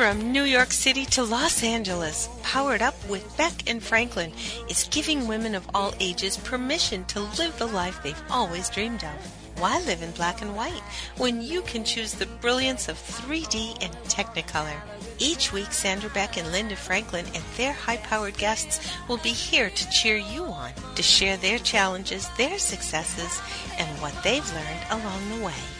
From New York City to Los Angeles, Powered Up with Beck and Franklin is giving women of all ages permission to live the life they've always dreamed of. Why live in black and white when you can choose the brilliance of 3D and Technicolor? Each week, Sandra Beck and Linda Franklin and their high powered guests will be here to cheer you on, to share their challenges, their successes, and what they've learned along the way.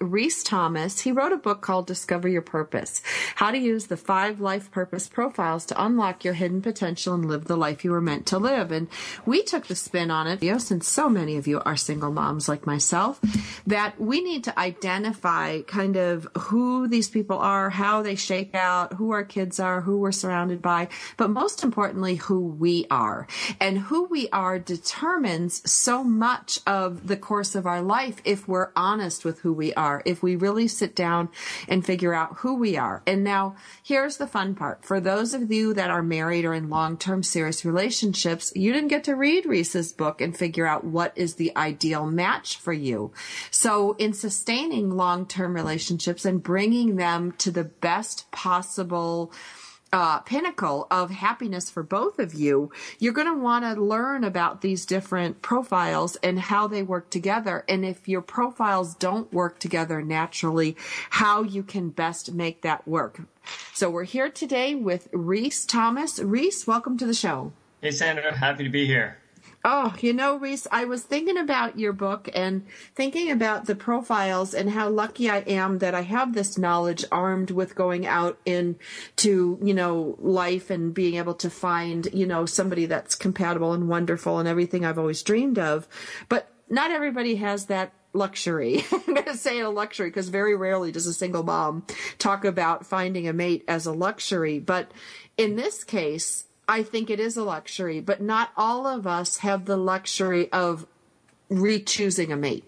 Reese Thomas. He wrote a book called Discover Your Purpose How to Use the Five Life Purpose Profiles to Unlock Your Hidden Potential and Live the Life You Were Meant to Live. And we took the spin on it, since so many of you are single moms like myself, that we need to identify kind of who these people are, how they shake out, who our kids are, who we're surrounded by, but most importantly, who we are. And who we are determines so much of the course of our life if we're honest with who we are are if we really sit down and figure out who we are. And now here's the fun part. For those of you that are married or in long-term serious relationships, you didn't get to read Reese's book and figure out what is the ideal match for you. So in sustaining long-term relationships and bringing them to the best possible uh, pinnacle of happiness for both of you, you're going to want to learn about these different profiles and how they work together. And if your profiles don't work together naturally, how you can best make that work. So we're here today with Reese Thomas. Reese, welcome to the show. Hey, Sandra. Happy to be here. Oh, you know, Reese, I was thinking about your book and thinking about the profiles and how lucky I am that I have this knowledge armed with going out into, you know, life and being able to find, you know, somebody that's compatible and wonderful and everything I've always dreamed of. But not everybody has that luxury. I'm going to say a luxury because very rarely does a single mom talk about finding a mate as a luxury. But in this case, I think it is a luxury, but not all of us have the luxury of re-choosing a mate.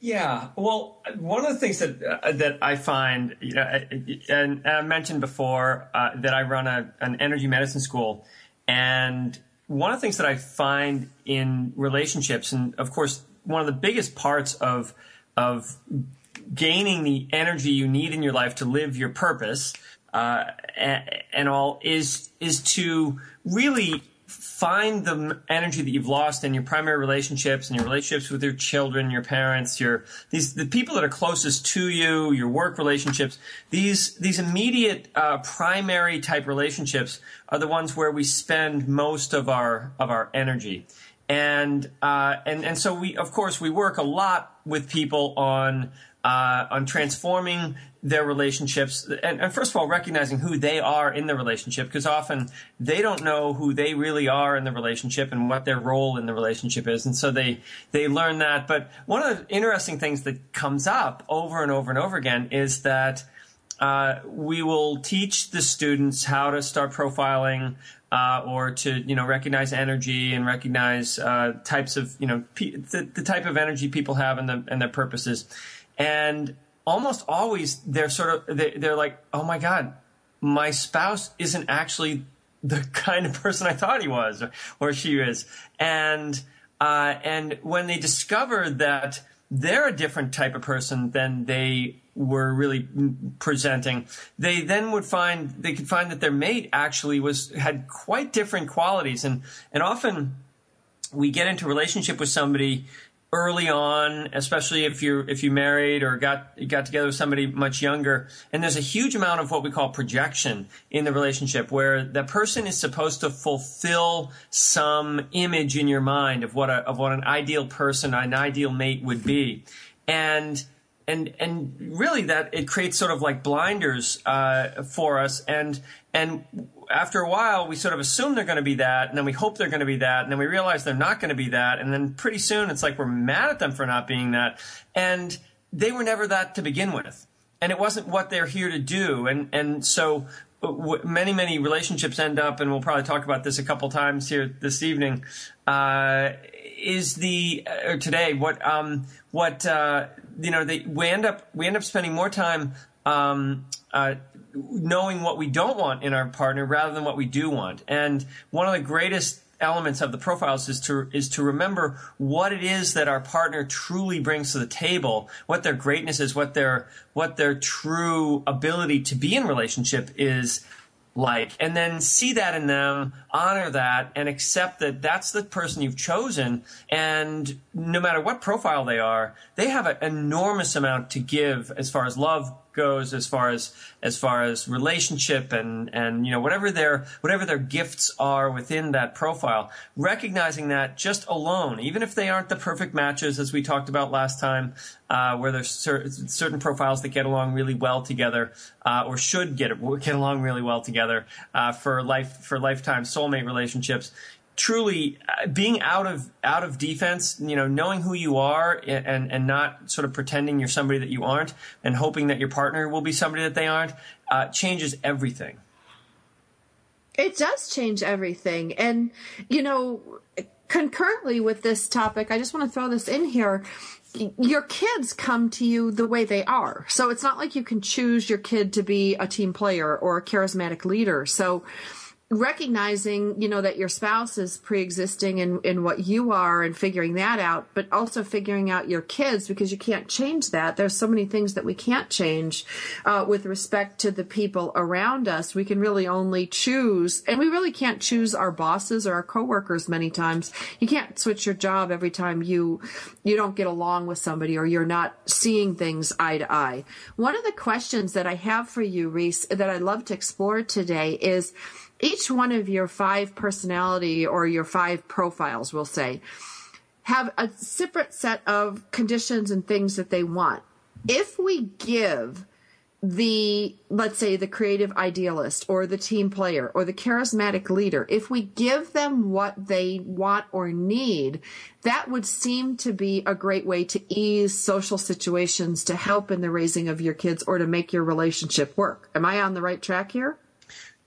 Yeah, well, one of the things that uh, that I find, you know, and, and I mentioned before uh, that I run a, an energy medicine school, and one of the things that I find in relationships, and of course, one of the biggest parts of of gaining the energy you need in your life to live your purpose uh, and all is is to really find the energy that you've lost in your primary relationships and your relationships with your children, your parents, your these the people that are closest to you, your work relationships. These these immediate uh, primary type relationships are the ones where we spend most of our of our energy. And uh, and and so we of course we work a lot with people on uh, on transforming their relationships and, and, first of all recognizing who they are in the relationship because often they don't know who they really are in the relationship and what their role in the relationship is and so they they learn that. But one of the interesting things that comes up over and over and over again is that uh, we will teach the students how to start profiling uh, or to you know recognize energy and recognize uh, types of you know pe- the, the type of energy people have and, the, and their purposes. And almost always they're sort of they're like oh my god my spouse isn't actually the kind of person i thought he was or, she is. And uh, and when they discover that they're a different type of person than they were really presenting they then would find they could find that their mate actually was had quite different qualities. And and often we get into relationship with somebody early on, especially if you're if you married or got got together with somebody much younger. And there's a huge amount of what we call projection in the relationship, where that person is supposed to fulfill some image in your mind of what a, of what an ideal person, an ideal mate would be, and and and really that it creates sort of like blinders uh, for us and and after a while we sort of assume they're going to be that and then we hope they're going to be that and then we realize they're not going to be that and then pretty soon it's like we're mad at them for not being that and they were never that to begin with and it wasn't what they're here to do and and so many many relationships end up, and we'll probably talk about this a couple times here this evening. Uh, is the or today what um, what uh, you know they, we end up we end up spending more time um, uh, knowing what we don't want in our partner rather than what we do want. And one of the greatest elements of the profiles is to is to remember what it is that our partner truly brings to the table, what their greatness is, what their what their true ability to be in relationship is like and then see that in them honor that and accept that that's the person you've chosen and no matter what profile they are they have an enormous amount to give as far as love goes as far as as far as relationship and and you know whatever their whatever their gifts are within that profile recognizing that just alone even if they aren't the perfect matches as we talked about last time uh, where there's cer- certain profiles that get along really well together uh, or should get get along really well together uh, for life for lifetime soulmate relationships truly uh, being out of out of defense, you know, knowing who you are and and not sort of pretending you're somebody that you aren't, and hoping that your partner will be somebody that they aren't, uh, changes everything. It does change everything, and you know, concurrently with this topic, I just want to throw this in here. Your kids come to you the way they are. So it's not like you can choose your kid to be a team player or a charismatic leader. So recognizing, you know, that your spouse is pre-existing in, in what you are and figuring that out, but also figuring out your kids because you can't change that. There's so many things that we can't change uh, with respect to the people around us. We can really only choose, and we really can't choose our bosses or our coworkers many times. You can't switch your job every time you you don't get along with somebody or you're not seeing things eye to eye. One of the questions that I have for you, Reese, that I'd love to explore today is each one of your five personality or your five profiles, we'll say, have a separate set of conditions and things that they want. If we give the, let's say, the creative idealist or the team player or the charismatic leader, if we give them what they want or need, that would seem to be a great way to ease social situations to help in the raising of your kids or to make your relationship work. Am I on the right track here?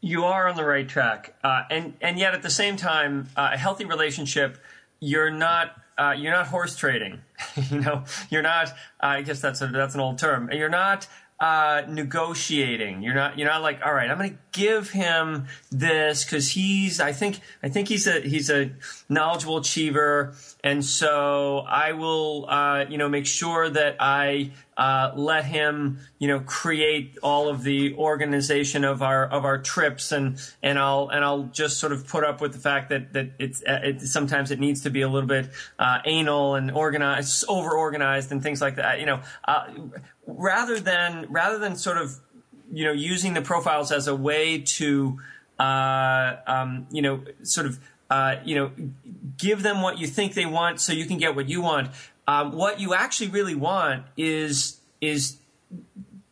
You are on the right track, uh, and and yet at the same time, uh, a healthy relationship, you're not uh, you're not horse trading. you know, you're not. I guess that's a, that's an old term. You're not uh, negotiating. You're not. You're not like, all right, I'm going to give him this because he's. I think. I think he's a he's a knowledgeable achiever, and so I will. Uh, you know, make sure that I uh, let him, you know, create all of the organization of our of our trips, and and I'll and I'll just sort of put up with the fact that that it's uh, it, sometimes it needs to be a little bit uh, anal and organized, over organized, and things like that. You know, uh, rather than rather than sort of you know using the profiles as a way to uh, um, you know sort of uh, you know give them what you think they want so you can get what you want um, what you actually really want is is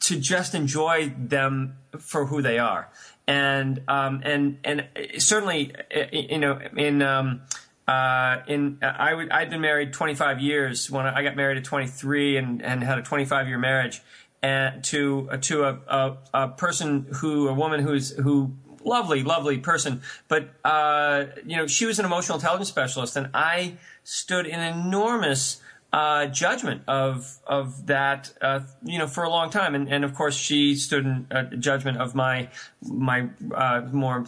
to just enjoy them for who they are, and um, and and certainly you know in. Um, uh, in I would I'd been married 25 years when I got married at 23 and, and had a 25 year marriage and to uh, to a, a, a person who a woman who's who lovely lovely person but uh, you know she was an emotional intelligence specialist and I stood in enormous uh, judgment of of that uh, you know for a long time. And, and of course she stood in uh, judgment of my my uh, more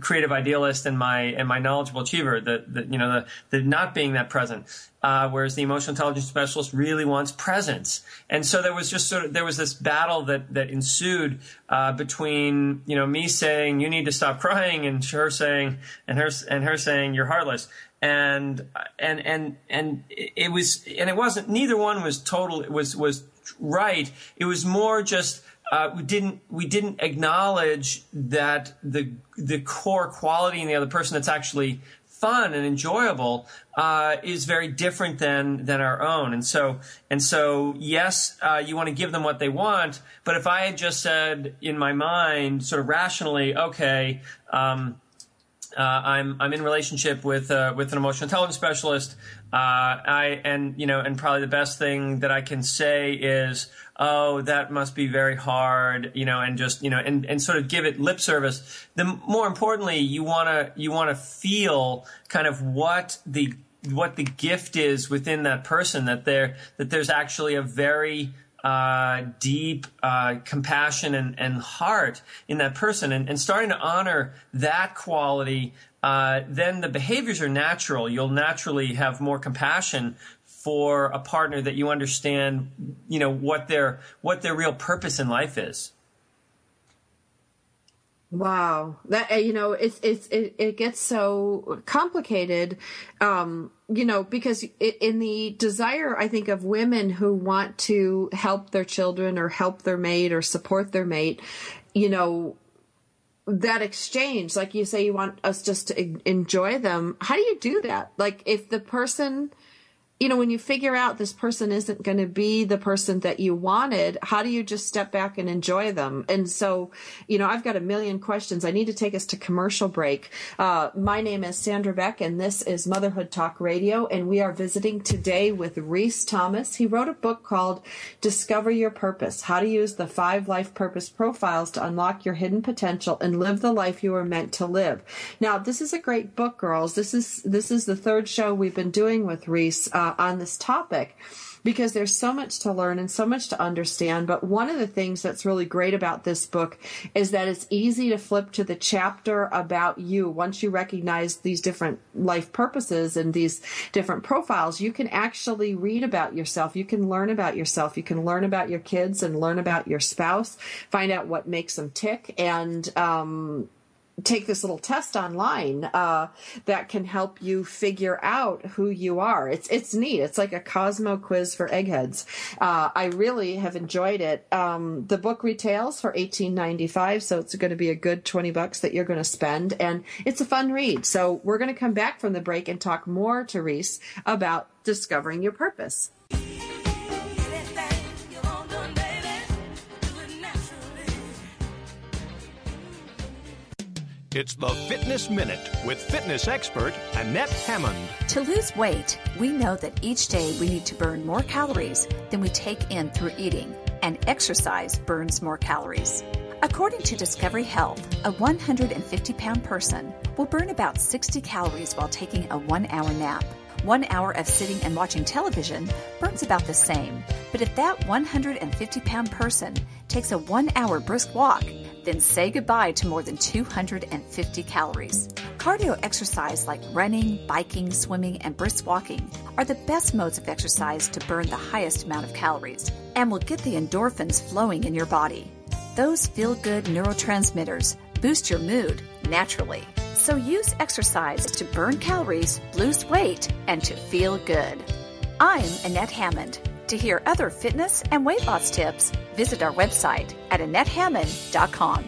creative idealist and my and my knowledgeable achiever the, the you know the the not being that present. Uh, whereas the emotional intelligence specialist really wants presence. And so there was just sort of there was this battle that that ensued uh, between you know me saying you need to stop crying and her saying and her and her saying you're heartless and and and and it was and it wasn't neither one was total it was was right. It was more just uh, we didn't we didn't acknowledge that the the core quality in the other person that's actually fun and enjoyable uh, is very different than than our own. And so and so yes uh, you want to give them what they want but if I had just said in my mind sort of rationally okay um, uh, I'm I'm in relationship with uh, with an emotional intelligence specialist. Uh, I and you know and probably the best thing that I can say is oh that must be very hard you know and just you know and, and sort of give it lip service. The more importantly you wanna you wanna feel kind of what the what the gift is within that person that there that there's actually a very uh, deep uh, compassion and, and, heart in that person and, and starting to honor that quality, uh, then the behaviors are natural. You'll naturally have more compassion for a partner that you understand, you know, what their what their real purpose in life is. Wow, that uh, you know, it's it's it, it gets so complicated, um, you know, because it, in the desire, I think of women who want to help their children or help their mate or support their mate, you know, that exchange, like you say, you want us just to enjoy them. How do you do that? Like, if the person you know, when you figure out this person isn't going to be the person that you wanted, how do you just step back and enjoy them? And so, you know, I've got a million questions. I need to take us to commercial break. Uh, my name is Sandra Beck, and this is Motherhood Talk Radio, and we are visiting today with Reese Thomas. He wrote a book called Discover Your Purpose How to Use the Five Life Purpose Profiles to Unlock Your Hidden Potential and Live the Life You Were Meant to Live. Now, this is a great book, girls. This is, this is the third show we've been doing with Reese. Uh, on this topic because there's so much to learn and so much to understand. But one of the things that's really great about this book is that it's easy to flip to the chapter about you. Once you recognize these different life purposes and these different profiles, you can actually read about yourself. You can learn about yourself. You can learn about your kids and learn about your spouse, find out what makes them tick and, um, take this little test online uh, that can help you figure out who you are. It's it's neat. It's like a Cosmo quiz for eggheads. Uh, I really have enjoyed it. Um, the book retails for eighteen ninety five, so it's going to be a good twenty bucks that you're going to spend, and it's a fun read. So we're going to come back from the break and talk more to Reese about discovering your purpose. It's the Fitness Minute with fitness expert Annette Hammond. To lose weight, we know that each day we need to burn more calories than we take in through eating, and exercise burns more calories. According to Discovery Health, a 150 pound person will burn about 60 calories while taking a one hour nap. One hour of sitting and watching television burns about the same. But if that 150 pound person takes a one hour brisk walk, then say goodbye to more than 250 calories. Cardio exercise like running, biking, swimming, and brisk walking are the best modes of exercise to burn the highest amount of calories and will get the endorphins flowing in your body. Those feel good neurotransmitters boost your mood naturally. So use exercise to burn calories, lose weight, and to feel good. I'm Annette Hammond. To hear other fitness and weight loss tips, visit our website at AnnetteHammond.com.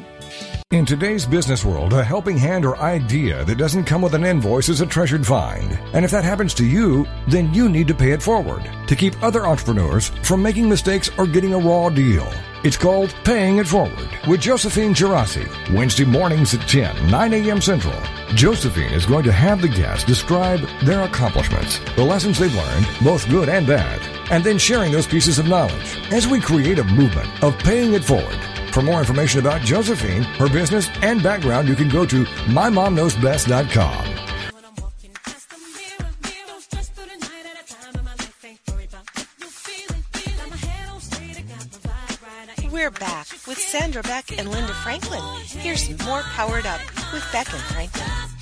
In today's business world, a helping hand or idea that doesn't come with an invoice is a treasured find. And if that happens to you, then you need to pay it forward to keep other entrepreneurs from making mistakes or getting a raw deal. It's called Paying It Forward with Josephine Girassi, Wednesday mornings at 10, 9 a.m. Central. Josephine is going to have the guests describe their accomplishments, the lessons they've learned, both good and bad, and then sharing those pieces of knowledge as we create a movement of paying it forward. For more information about Josephine, her business, and background, you can go to mymomknowsbest.com. We're back with Sandra Beck and Linda Franklin. Here's more Powered Up with Beck and Franklin.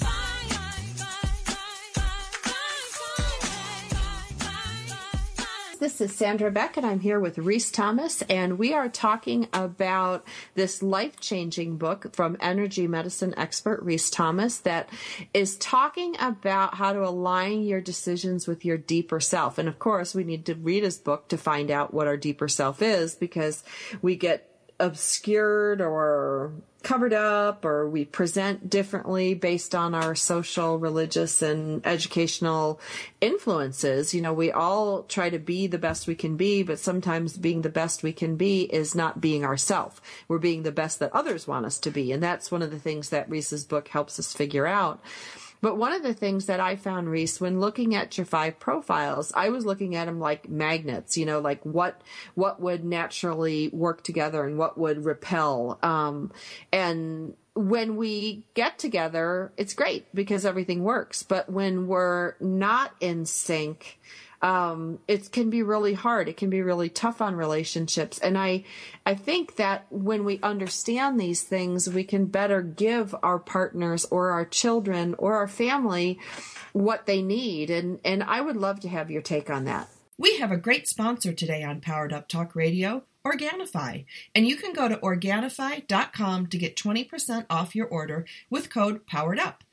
This is Sandra Beck, and I'm here with Reese Thomas, and we are talking about this life changing book from energy medicine expert Reese Thomas that is talking about how to align your decisions with your deeper self. And of course, we need to read his book to find out what our deeper self is because we get obscured or covered up or we present differently based on our social, religious, and educational influences. You know, we all try to be the best we can be, but sometimes being the best we can be is not being ourself. We're being the best that others want us to be. And that's one of the things that Reese's book helps us figure out. But one of the things that I found, Reese, when looking at your five profiles, I was looking at them like magnets. You know, like what what would naturally work together and what would repel. Um, and when we get together, it's great because everything works. But when we're not in sync, um, it can be really hard. It can be really tough on relationships. And I, I think that when we understand these things, we can better give our partners or our children or our family what they need. And, and I would love to have your take on that. We have a great sponsor today on Powered Up Talk Radio. Organifi. And you can go to Organifi.com to get 20% off your order with code POWERED UP.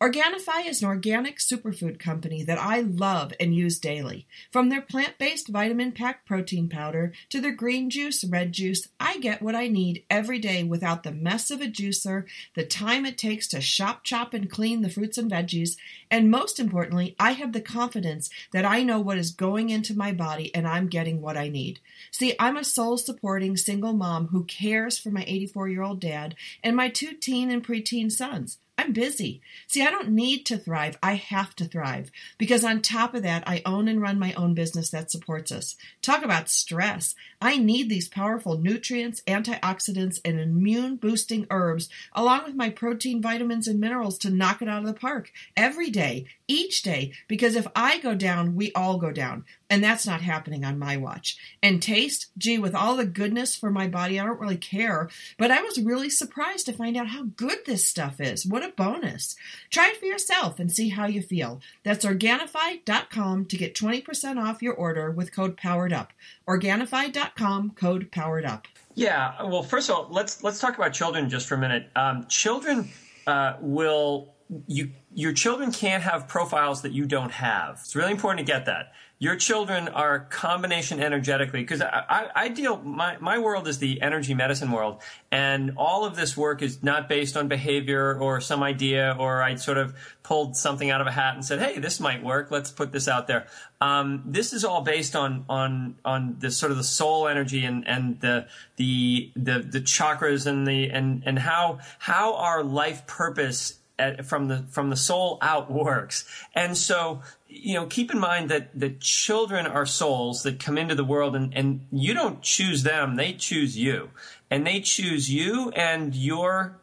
Organifi is an organic superfood company that I love and use daily. From their plant based vitamin packed protein powder to their green juice, red juice, I get what I need every day without the mess of a juicer, the time it takes to shop, chop, and clean the fruits and veggies, and most importantly, I have the confidence that I know what is going into my body and I'm getting what I need. See, I'm a sole supporting single mom who cares for my 84 year old dad and my two teen and preteen sons. I'm busy. See, I don't need to thrive. I have to thrive. Because on top of that, I own and run my own business that supports us. Talk about stress. I need these powerful nutrients, antioxidants, and immune boosting herbs, along with my protein, vitamins, and minerals to knock it out of the park every day, each day. Because if I go down, we all go down. And that's not happening on my watch. And taste, gee, with all the goodness for my body, I don't really care. But I was really surprised to find out how good this stuff is. What a bonus. Try it for yourself and see how you feel. That's Organifi.com to get 20% off your order with code POWERED UP. Organifi.com, code POWERED UP. Yeah, well, first of all, let's let's talk about children just for a minute. Um, children uh, will you your children can't have profiles that you don't have. It's really important to get that your children are combination energetically because I, I, I, deal my, my world is the energy medicine world and all of this work is not based on behavior or some idea or i sort of pulled something out of a hat and said hey this might work. Let's put this out there. Um, this is all based on on on the sort of the soul energy and and the the the, the chakras and the and and how how our life purpose at, from the from the soul out works and so you know, keep in mind that the children are souls that come into the world and, and you don't choose them, they choose you. And they choose you and your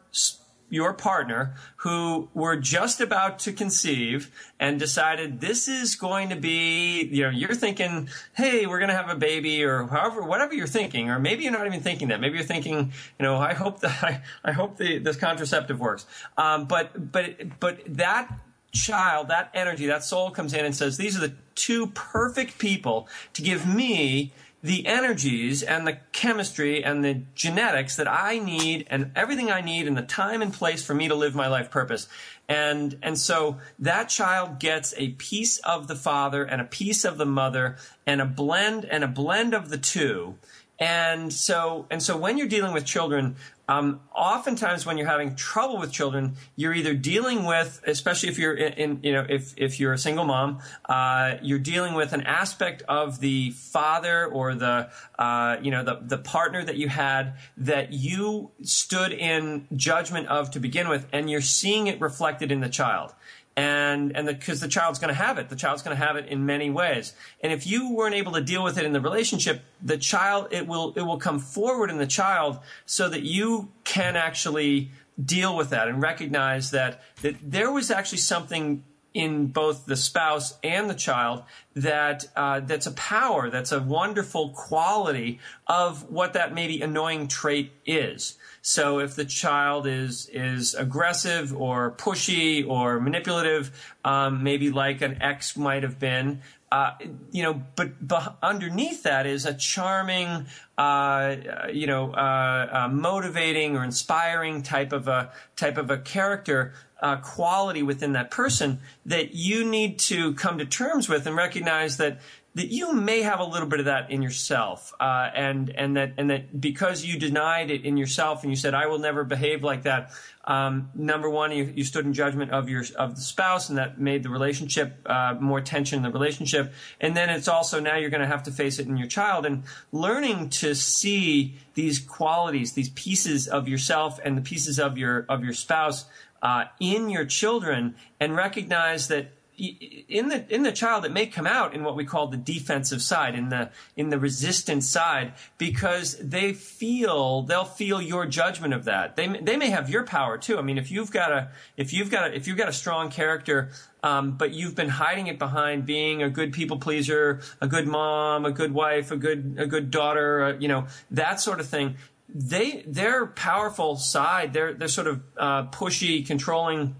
your partner who were just about to conceive and decided this is going to be, you know, you're thinking, hey, we're going to have a baby or however, whatever you're thinking, or maybe you're not even thinking that. Maybe you're thinking, you know, I hope that I, I hope the, this contraceptive works. Um, but, but, but that child, that energy, that soul comes in and says, These are the two perfect people to give me the energies and the chemistry and the genetics that I need and everything I need and the time and place for me to live my life purpose. And, and so that child gets a piece of the father and a piece of the mother and a blend and a blend of the two. And so, and so when you're dealing with children, um, oftentimes, when you're having trouble with children, you're either dealing with, especially if you're in, in you know, if if you're a single mom, uh, you're dealing with an aspect of the father or the, uh, you know, the the partner that you had that you stood in judgment of to begin with, and you're seeing it reflected in the child and and because the, the, child's going to have it. The child's going to have it in many ways. And if you weren't able to deal with it in the relationship the child it will it will come forward in the child so that you can actually deal with that and recognize that that there was actually something in both the spouse and the child that uh, that's a power that's a wonderful quality of what that maybe annoying trait is so if the child is is aggressive or pushy or manipulative, um, maybe like an ex might have been, uh, you know, but, but, underneath that is a charming, uh, you know, uh, uh motivating or inspiring type of a type of a character uh, quality within that person that you need to come to terms with and recognize that that you may have a little bit of that in yourself, uh, and and that and that because you denied it in yourself and you said I will never behave like that. Um, number one, you, you, stood in judgment of your of the spouse, and that made the relationship uh, more tension in the relationship. And then it's also now you're going to have to face it in your child, and learning to see these qualities, these pieces of yourself and the pieces of your of your spouse uh, in your children, and recognize that in the in the child it may come out in what we call the defensive side in the in the resistant side because they feel they'll feel your judgment of that. They they may have your power too. I mean if you've got a if you've got a, if you've got a strong character um, but you've been hiding it behind being a good people pleaser a good mom a good wife a good a good daughter uh, you know that sort of thing they their powerful side their their sort of uh, pushy controlling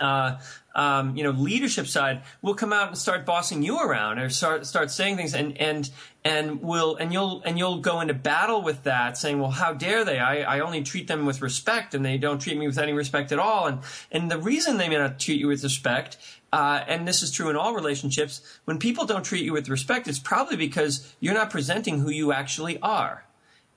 uh, um, you know, leadership side will come out and start bossing you around or start start saying things and and and will and you'll and you'll go into battle with that, saying, "Well, how dare they? I, I only treat them with respect, and they don't treat me with any respect at all." And and the reason they may not treat you with respect uh, and this is true in all relationships, when people don't treat you with respect, it's probably because you're not presenting who you actually are.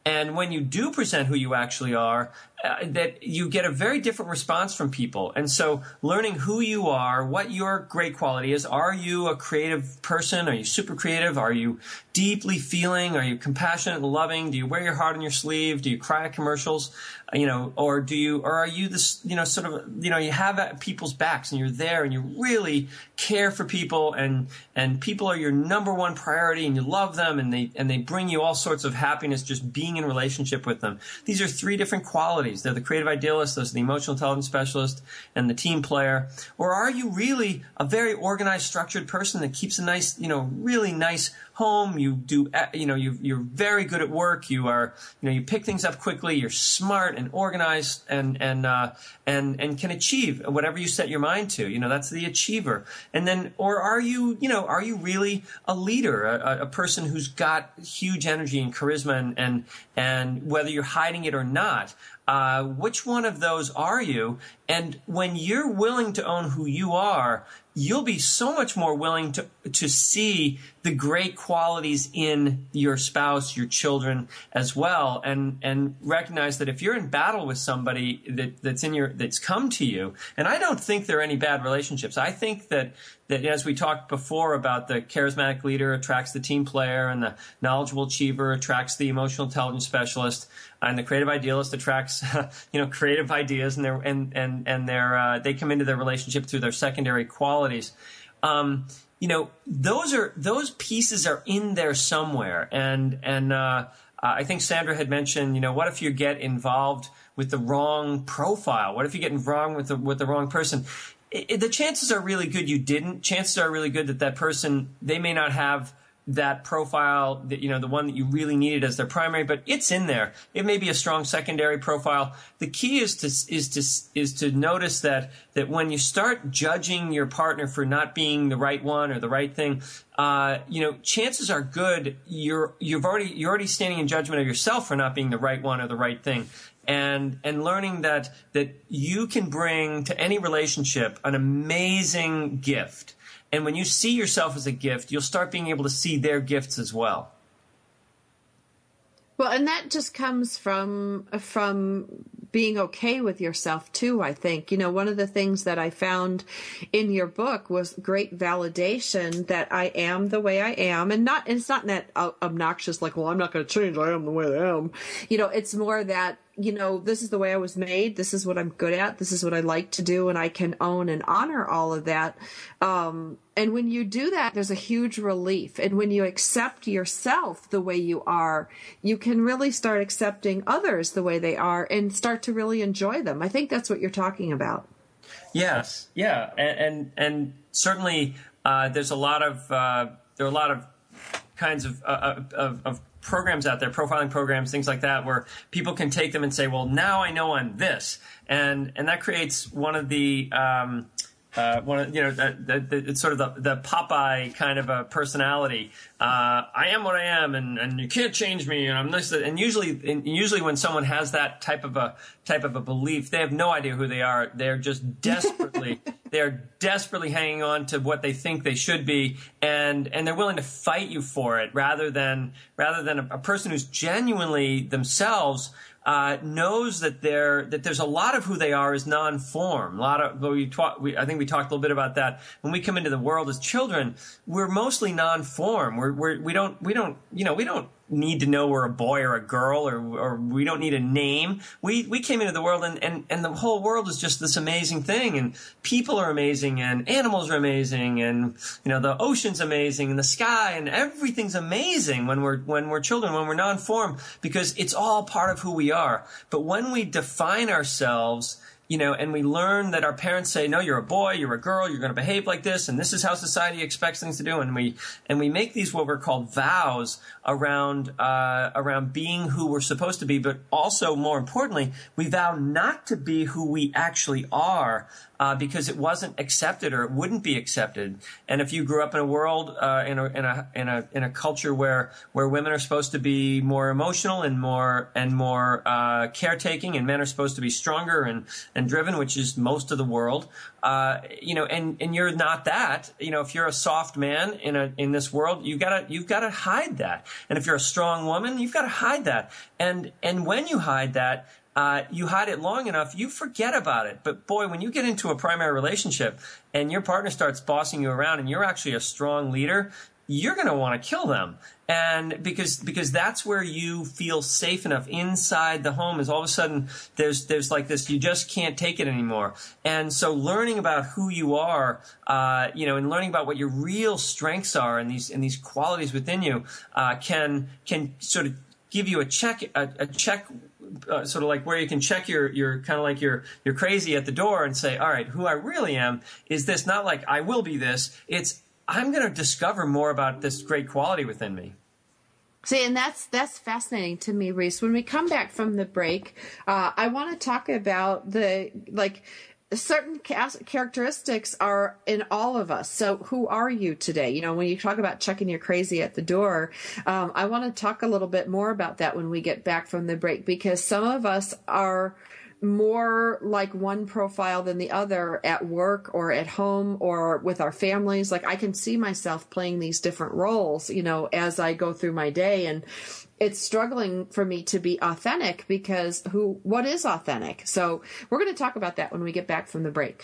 And when you do present who you actually are, uh, that you get a very different response from people. And so learning who you are, what your great quality is. Are you a creative person? Are you super creative? Are you deeply feeling? Are you compassionate and loving? Do you wear your heart on your sleeve? Do you cry at commercials? Uh, you know, or do you, or are you this, you know, sort of, you know, you have people's backs and you're there and you really care for people and, and people are your number one priority and you love them and they, and they bring you all sorts of happiness just being in relationship with them. These are three different qualities qualities. They're the creative idealist, those are the emotional intelligence specialist, and the team player. Or are you really a very organized, structured person that keeps a nice, you know, really nice home. You do, you know, you you're very good at work. You are, you know, you pick things up quickly. You're smart and organized and, and, uh, and, and can achieve whatever you set your mind to. You know, that's the achiever. And then, or are you, you know, are you really a leader, a, a person who's got huge energy and charisma and, and, and whether you're hiding it or not, uh, which one of those are you? And when you're willing to own who you are, you'll be so much more willing to to see the great qualities in your spouse, your children as well, and and recognize that if you're in battle with somebody that, that's in your that's come to you, and I don't think there are any bad relationships. I think that that as we talked before about the charismatic leader attracts the team player and the knowledgeable achiever attracts the emotional intelligence specialist and the creative idealist attracts you know creative ideas and their and and and their uh, they come into their relationship through their secondary qualities. Um, you know those are those pieces are in there somewhere. And and uh, I think Sandra had mentioned you know what if you get involved with the wrong profile? What if you get involved with the with the wrong person? It, the chances are really good you didn't. Chances are really good that that person they may not have that profile that you know the one that you really needed as their primary but it's in there. It may be a strong secondary profile. The key is to is to is to notice that that when you start judging your partner for not being the right one or the right thing uh, you know chances are good you're you've already you're already standing in judgment of yourself for not being the right one or the right thing. And and learning that that you can bring to any relationship an amazing gift. And when you see yourself as a gift, you'll start being able to see their gifts as well. Well, and that just comes from from being okay with yourself too, I think. You know, one of the things that I found in your book was great validation that I am the way I am and not it's not that obnoxious like, well, I'm not going to change. I am the way I am. You know, it's more that you know, this is the way I was made. This is what I'm good at. This is what I like to do. And I can own and honor all of that. Um, and when you do that, there's a huge relief. And when you accept yourself the way you are, you can really start accepting others the way they are and start to really enjoy them. I think that's what you're talking about. Yes. Yeah. And, and, and certainly, uh, there's a lot of, uh, there are a lot of kinds of, uh, of, of programs out there, profiling programs, things like that, where people can take them and say, "Well, now I know I'm this," and and that creates one of the um, uh, one of you know the, the, the, it's sort of the, the Popeye kind of a personality. Uh, I am what I am, and, and you can't change me. And I'm this. And usually, and usually when someone has that type of a type of a belief, they have no idea who they are. They're just desperately they're desperately hanging on to what they think they should be, and and they're willing to fight you for it rather than rather than a, a person who's genuinely themselves uh, knows that there that there's a lot of who they are is non-form. A lot of we talk, we, I think we talked a little bit about that when we come into the world as children. We're mostly non-form. We're, we're we don't we don't you know we don't need to know we're a boy or a girl or, or we don't need a name. We, we came into the world and, and, and the whole world is just this amazing thing and people are amazing and animals are amazing and, you know, the ocean's amazing and the sky and everything's amazing when we're, when we're children, when we're non-form because it's all part of who we are. But when we define ourselves you know, and we learn that our parents say, no, you're a boy, you're a girl, you're going to behave like this, and this is how society expects things to do. And we, and we make these what we're called vows around, uh, around being who we're supposed to be, but also more importantly, we vow not to be who we actually are, uh, because it wasn't accepted or it wouldn't be accepted. And if you grew up in a world, uh, in a, in a, in a, in a culture where, where women are supposed to be more emotional and more, and more, uh, caretaking and men are supposed to be stronger and, and driven, which is most of the world. Uh, you know, and, and you're not that. You know, if you're a soft man in a in this world, you've got to you've got to hide that. And if you're a strong woman, you've got to hide that. And and when you hide that, uh, you hide it long enough, you forget about it. But boy, when you get into a primary relationship and your partner starts bossing you around and you're actually a strong leader, you're going to want to kill them and because because that's where you feel safe enough inside the home is all of a sudden there's there's like this you just can't take it anymore and so learning about who you are uh, you know and learning about what your real strengths are and these and these qualities within you uh, can can sort of give you a check a, a check uh, sort of like where you can check your your kind of like your you're crazy at the door and say all right who I really am is this not like I will be this it's I'm going to discover more about this great quality within me. See, and that's that's fascinating to me, Reese. When we come back from the break, uh, I want to talk about the like certain characteristics are in all of us. So, who are you today? You know, when you talk about checking your crazy at the door, um, I want to talk a little bit more about that when we get back from the break because some of us are more like one profile than the other at work or at home or with our families. Like I can see myself playing these different roles, you know, as I go through my day and it's struggling for me to be authentic because who what is authentic? So we're going to talk about that when we get back from the break.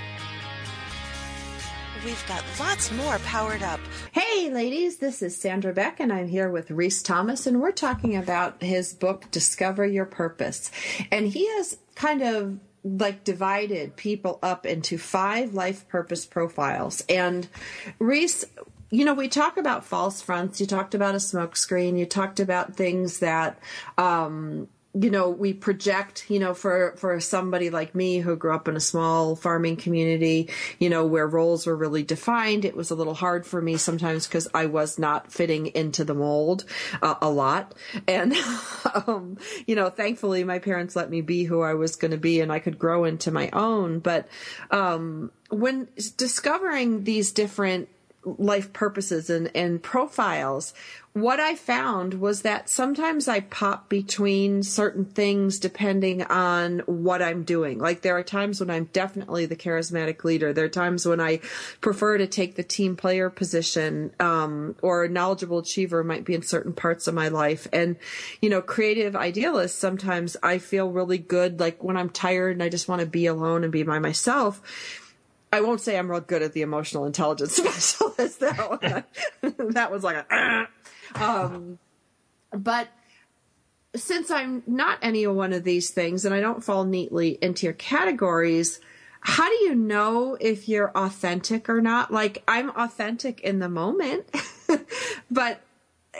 We've got lots more powered up. Hey, ladies, this is Sandra Beck, and I'm here with Reese Thomas, and we're talking about his book, Discover Your Purpose. And he has kind of like divided people up into five life purpose profiles. And Reese, you know, we talk about false fronts. You talked about a smokescreen. You talked about things that, um, you know we project you know for for somebody like me who grew up in a small farming community you know where roles were really defined it was a little hard for me sometimes because i was not fitting into the mold uh, a lot. And um, you know thankfully my parents let me be who i was going to be and i could grow into my own. But um, when discovering these different life purposes and, and profiles, what I found was that sometimes I pop between certain things depending on what I'm doing. Like there are times when I'm definitely the charismatic leader. There are times when I prefer to take the team player position, um, or a knowledgeable achiever might be in certain parts of my life. And, you know, creative idealist, sometimes I feel really good. Like when I'm tired and I just want to be alone and be by myself I won't say I'm real good at the emotional intelligence specialist. One, that was like a, um, but since I'm not any one of these things and I don't fall neatly into your categories, how do you know if you're authentic or not? Like I'm authentic in the moment, but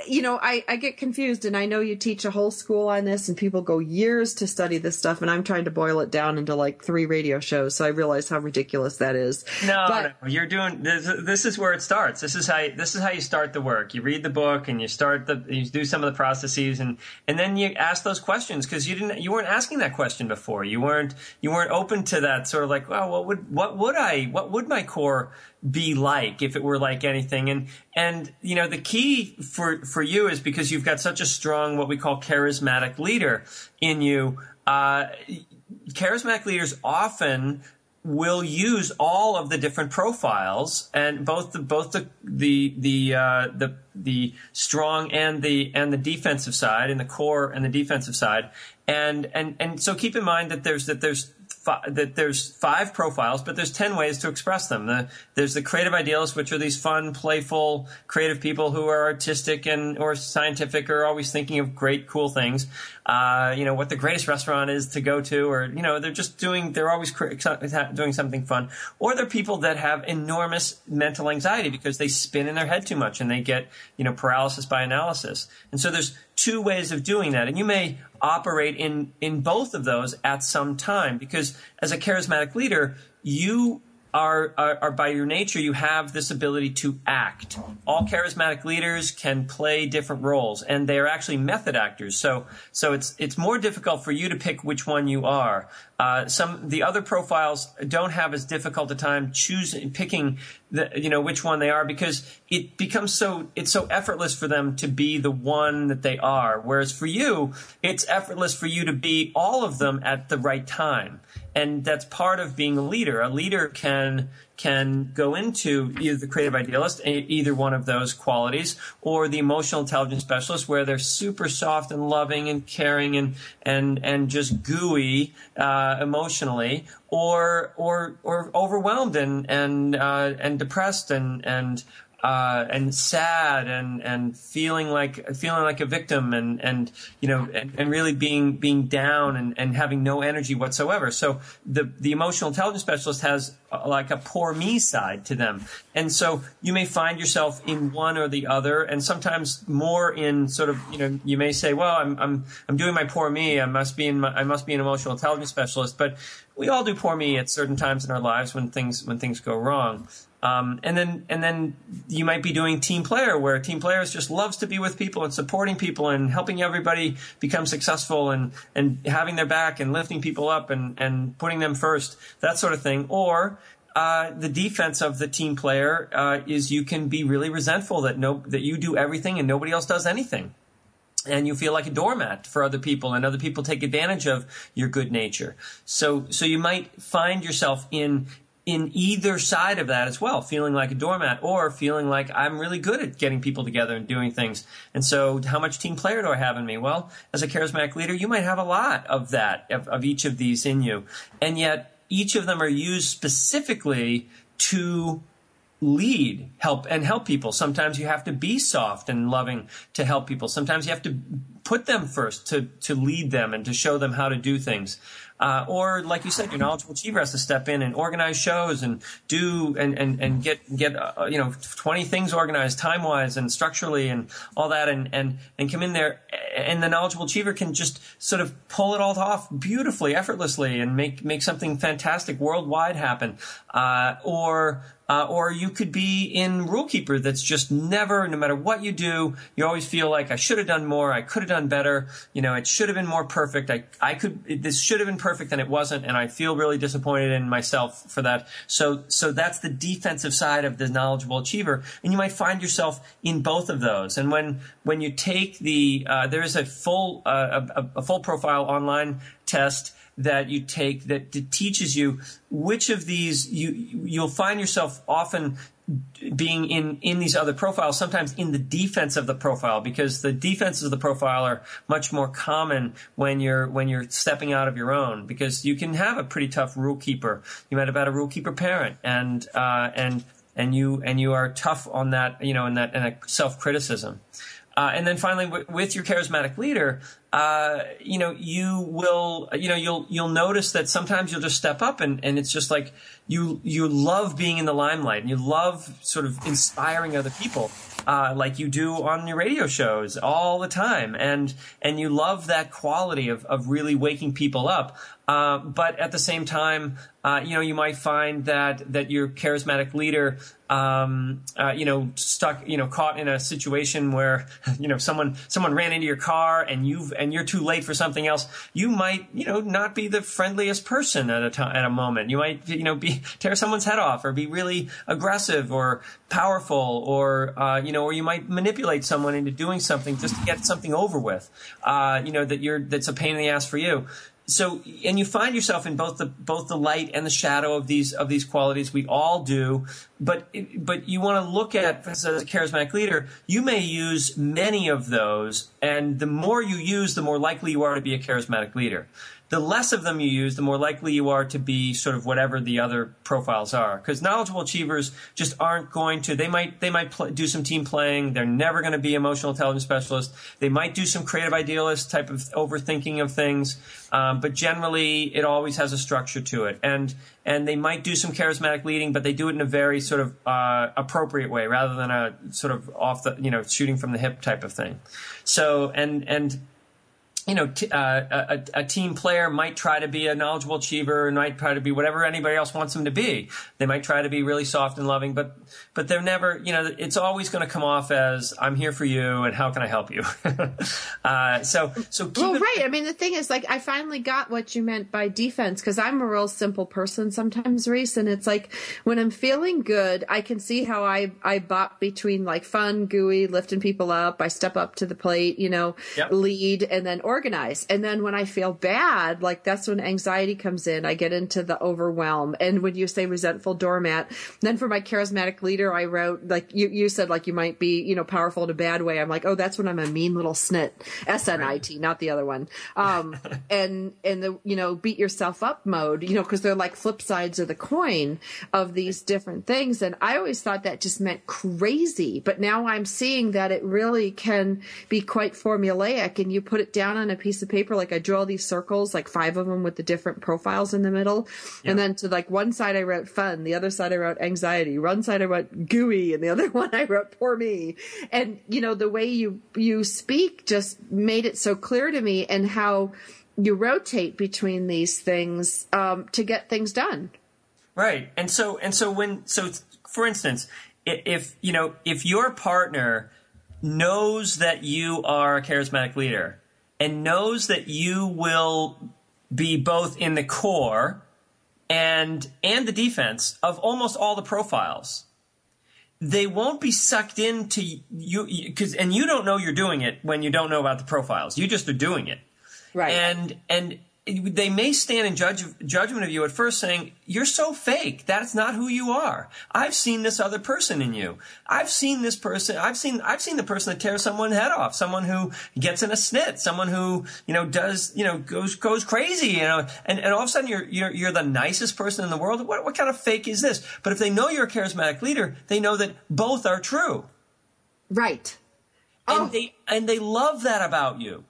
you know, I, I get confused and I know you teach a whole school on this and people go years to study this stuff and I'm trying to boil it down into like three radio shows. So I realize how ridiculous that is. No, but, no, you're doing, this, this is where it starts. This is how, this is how you start the work. You read the book and you start the, you do some of the processes and, and then you ask those questions because you didn't, you weren't asking that question before. You weren't, you weren't open to that sort of like, well, what would, what would I, what would my core be like if it were like anything. And and you know the key for for you is because you've got such a strong what we call charismatic leader in you uh, charismatic leaders often will use all of the different profiles and both the both the the the uh, the the strong and the and the defensive side and the core and the defensive side. And and and so keep in mind that there's that there's that there's five profiles, but there's 10 ways to express them. The, there's the creative idealists, which are these fun, playful, creative people who are artistic and or scientific or always thinking of great, cool things. Uh, you know, what the greatest restaurant is to go to, or, you know, they're just doing, they're always doing something fun. Or they're people that have enormous mental anxiety because they spin in their head too much and they get, you know, paralysis by analysis. And so there's two ways of doing that. And you may operate in, in both of those at some time because as a charismatic leader, you are, are, are, by your nature, you have this ability to act. All charismatic leaders can play different roles, and they are actually method actors. So, so it's it's more difficult for you to pick which one you are. Uh, some the other profiles don't have as difficult a time choosing picking the you know which one they are because it becomes so it's so effortless for them to be the one that they are. Whereas for you, it's effortless for you to be all of them at the right time and that's part of being a leader. A leader can can go into either the creative idealist, either one of those qualities, or the emotional intelligence specialist, where they're super soft and loving and caring and and and just gooey uh, emotionally, or or or overwhelmed and and uh, and depressed and and uh, and sad and and feeling like feeling like a victim and and you know and, and really being being down and, and having no energy whatsoever. So the the emotional intelligence specialist has uh, like a poor me side to them, and so you may find yourself in one or the other, and sometimes more in sort of you know you may say, well, I'm I'm I'm doing my poor me. I must be in my, I must be an emotional intelligence specialist, but we all do poor me at certain times in our lives when things when things go wrong. Um, and then and then you might be doing team player where team players just loves to be with people and supporting people and helping everybody become successful and and having their back and lifting people up and and putting them first that sort of thing. Or uh, the defense of the team player uh, is you can be really resentful that no that you do everything and nobody else does anything. And you feel like a doormat for other people and other people take advantage of your good nature. So so you might find yourself in in either side of that as well, feeling like a doormat or feeling like I'm really good at getting people together and doing things. And so how much team player do I have in me? Well, as a charismatic leader, you might have a lot of that, of, of each of these in you. And yet each of them are used specifically to lead, help, and help people. Sometimes you have to be soft and loving to help people. Sometimes you have to put them first to, to lead them and to show them how to do things. Uh, or like you said, your knowledgeable achiever has to step in and organize shows and do and and, and get get uh, you know twenty things organized time wise and structurally and all that and and and come in there and the knowledgeable achiever can just sort of pull it all off beautifully, effortlessly, and make make something fantastic worldwide happen. Uh, or uh, or you could be in Rule Keeper that's just never, no matter what you do, you always feel like I should have done more, I could have done better, you know, it should have been more perfect, I, I could, this should have been perfect perfect and it wasn't, and I feel really disappointed in myself for that. So, so that's the defensive side of the knowledgeable achiever, and you might find yourself in both of those. And when when you take the uh, there is a full uh, a, a full profile online test that you take that teaches you which of these you you'll find yourself often being in in these other profiles sometimes in the defense of the profile because the defenses of the profile are much more common when you're when you're stepping out of your own because you can have a pretty tough rule keeper. You might have had a rule keeper parent and uh, and and you and you are tough on that you know in that in a self criticism uh, and then finally, w- with your charismatic leader, uh, you know, you will, you know, you'll you'll notice that sometimes you'll just step up, and, and it's just like you you love being in the limelight, and you love sort of inspiring other people, uh, like you do on your radio shows all the time, and and you love that quality of of really waking people up. Uh, but at the same time, uh, you know, you might find that that your charismatic leader, um, uh, you know, stuck, you know, caught in a situation where, you know, someone someone ran into your car and you've and you're too late for something else. You might, you know, not be the friendliest person at a time at a moment. You might, you know, be tear someone's head off or be really aggressive or powerful or uh, you know, or you might manipulate someone into doing something just to get something over with. Uh, you know, that you're that's a pain in the ass for you so and you find yourself in both the both the light and the shadow of these of these qualities we all do. But but you want to look at as a charismatic leader you may use many of those and the more you use the more likely you are to be a charismatic leader the less of them you use, the more likely you are to be sort of whatever the other profiles are. Because knowledgeable achievers just aren't going to. They might they might pl- do some team playing. They're never going to be emotional intelligence specialists. They might do some creative idealist type of overthinking of things. Um, but generally, it always has a structure to it. And and they might do some charismatic leading, but they do it in a very sort of uh, appropriate way rather than a sort of off the you know shooting from the hip type of thing. So and and you know, t- uh, a, a, team player might try to be a knowledgeable achiever, and might try to be whatever anybody else wants them to be. They might try to be really soft and loving, but but they're never, you know, it's always going to come off as "I'm here for you" and "How can I help you?" uh, so so well, it- right. I mean, the thing is, like, I finally got what you meant by defense because I'm a real simple person sometimes, Rhys, and it's like when I'm feeling good, I can see how I I bop between like fun, gooey, lifting people up. I step up to the plate, you know, yep. lead, and then organize. And then when I feel bad, like that's when anxiety comes in. I get into the overwhelm. And when you say resentful doormat, then for my charismatic leader, I wrote like you, you said like you might be, you know, powerful in a bad way. I'm like, oh, that's when I'm a mean little snit. S N I T, not the other one. Um, and, and the, you know, beat yourself up mode, you know, cause they're like flip sides of the coin of these different things. And I always thought that just meant crazy, but now I'm seeing that it really can be quite formulaic and you put it down on a piece of paper. Like I drew all these circles, like five of them with the different profiles in the middle. Yeah. And then to like one side I wrote fun, the other side I wrote anxiety, one side I wrote gooey, and the other one I wrote poor me. And you know, the way you, you speak just made it so clear to me and how you rotate between these things, um, to get things done. Right. And so, and so when, so for instance, if, you know, if your partner knows that you are a charismatic leader and knows that you will be both in the core and and the defense of almost all the profiles. They won't be sucked into you because and you don't know you're doing it when you don't know about the profiles. You just are doing it. Right. And and they may stand in judge, judgment of you at first saying, you're so fake. That's not who you are. I've seen this other person in you. I've seen this person. I've seen, I've seen the person that tears someone's head off, someone who gets in a snit, someone who, you know, does, you know, goes, goes crazy, you know, and, and all of a sudden you're, you're, you're the nicest person in the world. What, what kind of fake is this? But if they know you're a charismatic leader, they know that both are true. Right. And oh. they, and they love that about you.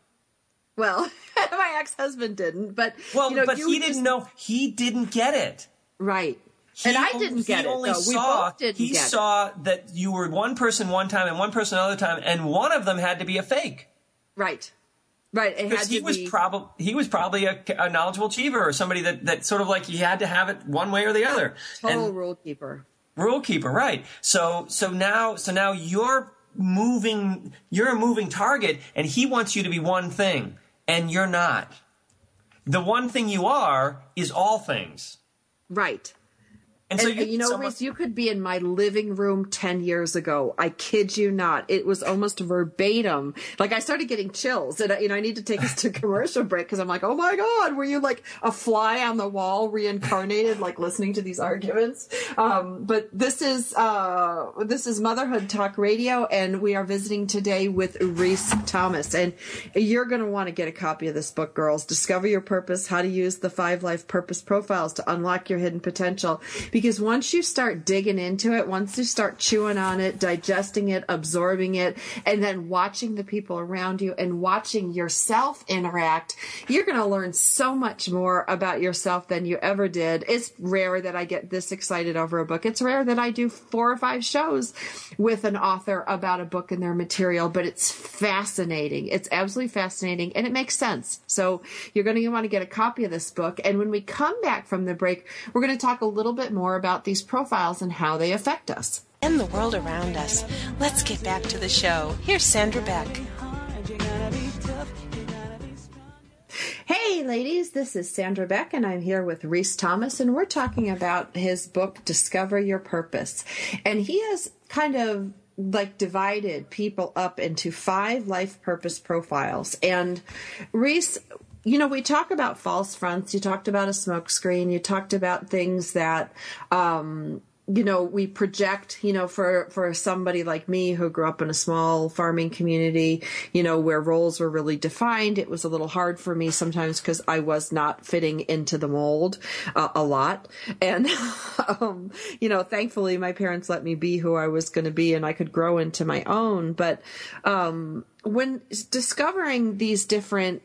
Well, my ex-husband didn't, but well, you know, but he didn't know. He didn't get it. Right. He and I didn't get it. Only though. Saw, he saw it. that you were one person one time and one person another time, and one of them had to be a fake. Right. Right. Because he was be... probably he was probably a, a, knowledgeable achiever or somebody that, that sort of like he had to have it one way or the other. Total and, rule keeper. Rule keeper, right? So so now so now you're moving you're a moving target, and he wants you to be one thing and you're not. the one thing you are is all things. Right. And, And, so you, you know, Rhys, you could be in my living room 10 years ago. I kid you not. It was almost verbatim. Like I started getting chills and, I- you know, I need to take us to commercial break because I'm like, oh my God, were you like a fly on the wall reincarnated, like listening to these arguments? Um, but this is, uh, this is Motherhood Talk Radio and we are visiting today with Rhys Thomas and you're going to want to get a copy of this book, girls. Discover your purpose, how to use the five life purpose profiles to unlock your hidden potential. Because once you start digging into it, once you start chewing on it, digesting it, absorbing it, and then watching the people around you and watching yourself interact, you're going to learn so much more about yourself than you ever did. It's rare that I get this excited over a book. It's rare that I do four or five shows with an author about a book and their material, but it's fascinating. It's absolutely fascinating and it makes sense. So you're going to want to get a copy of this book. And when we come back from the break, we're going to talk a little bit more about these profiles and how they affect us. And the world around us. Let's get back to the show. Here's Sandra Beck. Hey, ladies, this is Sandra Beck, and I'm here with Rhys Thomas, and we're talking about his book, Discover Your Purpose. And he has kind of like divided people up into five life purpose profiles. And Rhys, you know, we talk about false fronts. You talked about a smokescreen. You talked about things that, um, you know we project you know for for somebody like me who grew up in a small farming community you know where roles were really defined it was a little hard for me sometimes because i was not fitting into the mold uh, a lot and um you know thankfully my parents let me be who i was going to be and i could grow into my own but um when discovering these different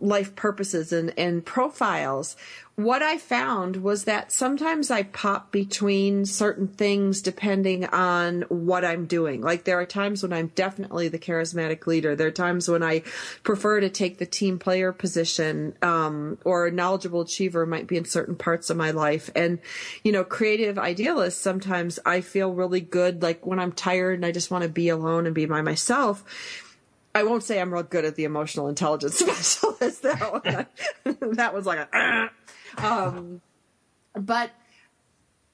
life purposes and, and profiles, what I found was that sometimes I pop between certain things depending on what I'm doing. Like there are times when I'm definitely the charismatic leader. There are times when I prefer to take the team player position, um, or a knowledgeable achiever might be in certain parts of my life. And, you know, creative idealist, sometimes I feel really good. Like when I'm tired and I just want to be alone and be by myself. I won't say I'm real good at the emotional intelligence specialist. One, that was like a, um, but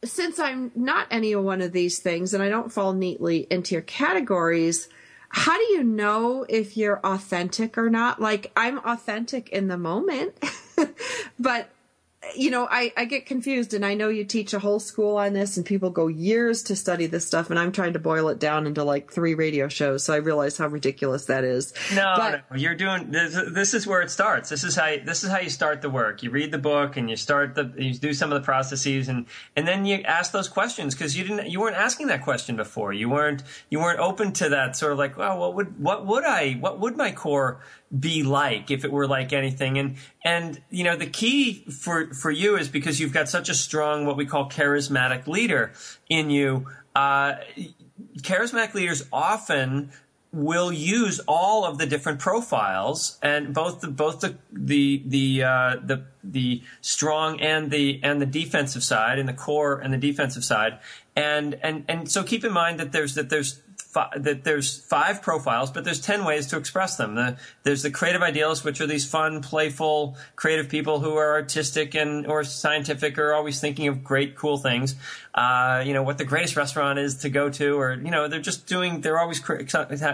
since I'm not any one of these things and I don't fall neatly into your categories, how do you know if you're authentic or not? Like I'm authentic in the moment, but you know, I, I get confused and I know you teach a whole school on this and people go years to study this stuff and I'm trying to boil it down into like three radio shows. So I realize how ridiculous that is. No, But- no, you're doing this. This is where it starts. This is how you, this is how you start the work. You read the book and you start the you do some of the processes and and then you ask those questions because you didn't you weren't asking that question before. You weren't you weren't open to that sort of like, well, what would what would I what would my core be like if it were like anything. And and you know the key for for you is because you've got such a strong what we call charismatic leader in you uh, charismatic leaders often will use all of the different profiles and both the both the the the uh, the the strong and the and the defensive side and the core and the defensive side. And and and so keep in mind that there's that there's fi- that there's five profiles, but there's ten ways to express them. The, there's the creative idealists, which are these fun, playful, creative people who are artistic and or scientific, or always thinking of great, cool things. Uh, you know what the greatest restaurant is to go to, or you know they're just doing. They're always cre-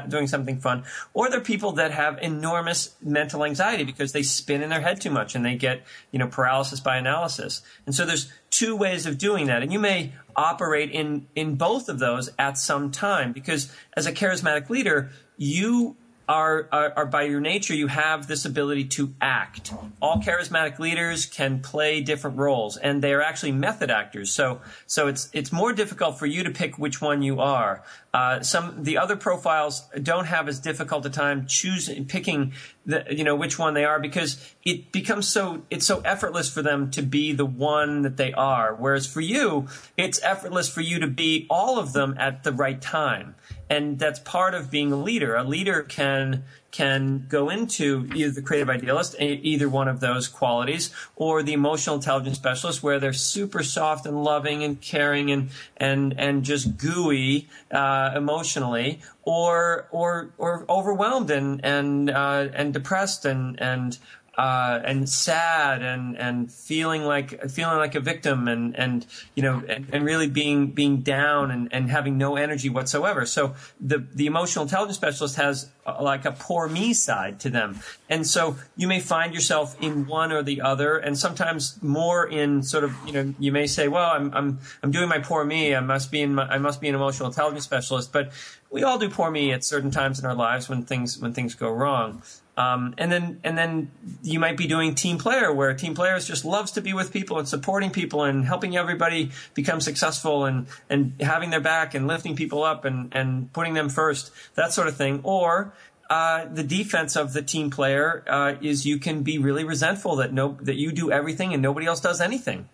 doing something fun. Or they're people that have enormous mental anxiety because they spin in their head too much and they get you know paralysis by analysis. And so there's two ways of doing that, and you may operate in in both of those at some time. Because as a charismatic leader you are, are, are, by your nature you have this ability to act. All charismatic leaders can play different roles and they are actually method actors. So so it's it's more difficult for you to pick which one you are. Uh, some the other profiles don't have as difficult a time choosing picking the, you know which one they are because it becomes so it's so effortless for them to be the one that they are. Whereas for you it's effortless for you to be all of them at the right time. And that's part of being a leader. A leader can can go into either the creative idealist, either one of those qualities, or the emotional intelligence specialist, where they're super soft and loving and caring and and and just gooey uh, emotionally, or or or overwhelmed and and uh, and depressed and and uh, and sad and and feeling like feeling like a victim and and you know and, and really being being down and, and having no energy whatsoever. So the the emotional intelligence specialist has uh, like a poor me side to them, and so you may find yourself in one or the other, and sometimes more in sort of you know you may say, well, I'm I'm I'm doing my poor me. I must be in my, I must be an emotional intelligence specialist, but we all do poor me at certain times in our lives when things when things go wrong. Um, and then and then you might be doing team player where team players just loves to be with people and supporting people and helping everybody become successful and and having their back and lifting people up and and putting them first that sort of thing. Or uh, the defense of the team player uh, is you can be really resentful that no that you do everything and nobody else does anything.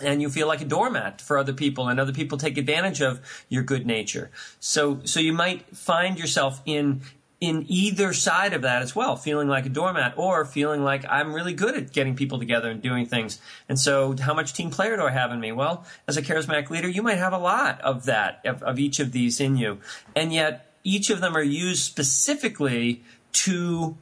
And you feel like a doormat for other people and other people take advantage of your good nature. So so you might find yourself in in either side of that as well, feeling like a doormat or feeling like I'm really good at getting people together and doing things. And so, how much team player do I have in me? Well, as a charismatic leader, you might have a lot of that, of, of each of these in you. And yet, each of them are used specifically to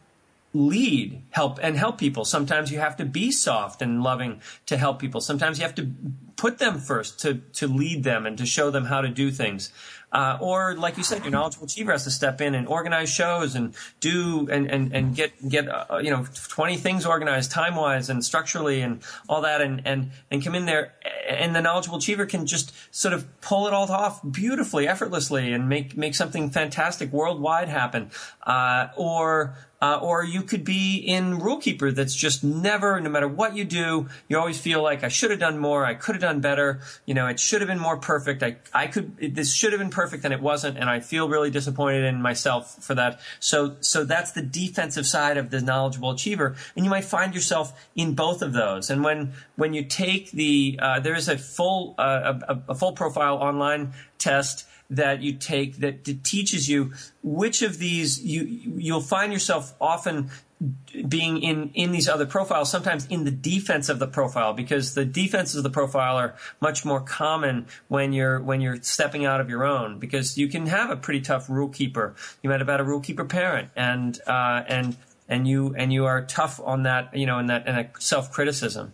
lead, help, and help people. Sometimes you have to be soft and loving to help people. Sometimes you have to put them first to, to lead them and to show them how to do things. Uh, or like you said, your knowledgeable achiever has to step in and organize shows and do and and, and get get uh, you know twenty things organized time wise and structurally and all that and and and come in there and the knowledgeable achiever can just sort of pull it all off beautifully, effortlessly, and make make something fantastic worldwide happen. Uh, or uh, or you could be in Rule Keeper that's just never, no matter what you do, you always feel like I should have done more, I could have done better, you know, it should have been more perfect. I, I could, it, this should have been perfect and it wasn't, and I feel really disappointed in myself for that. So, so that's the defensive side of the knowledgeable achiever, and you might find yourself in both of those. And when when you take the, uh, there is a full uh, a, a full profile online test that you take that teaches you which of these you you'll find yourself often being in in these other profiles sometimes in the defense of the profile because the defenses of the profile are much more common when you're when you're stepping out of your own because you can have a pretty tough rule keeper. You might have had a rule keeper parent and uh, and and you and you are tough on that you know in that in a self criticism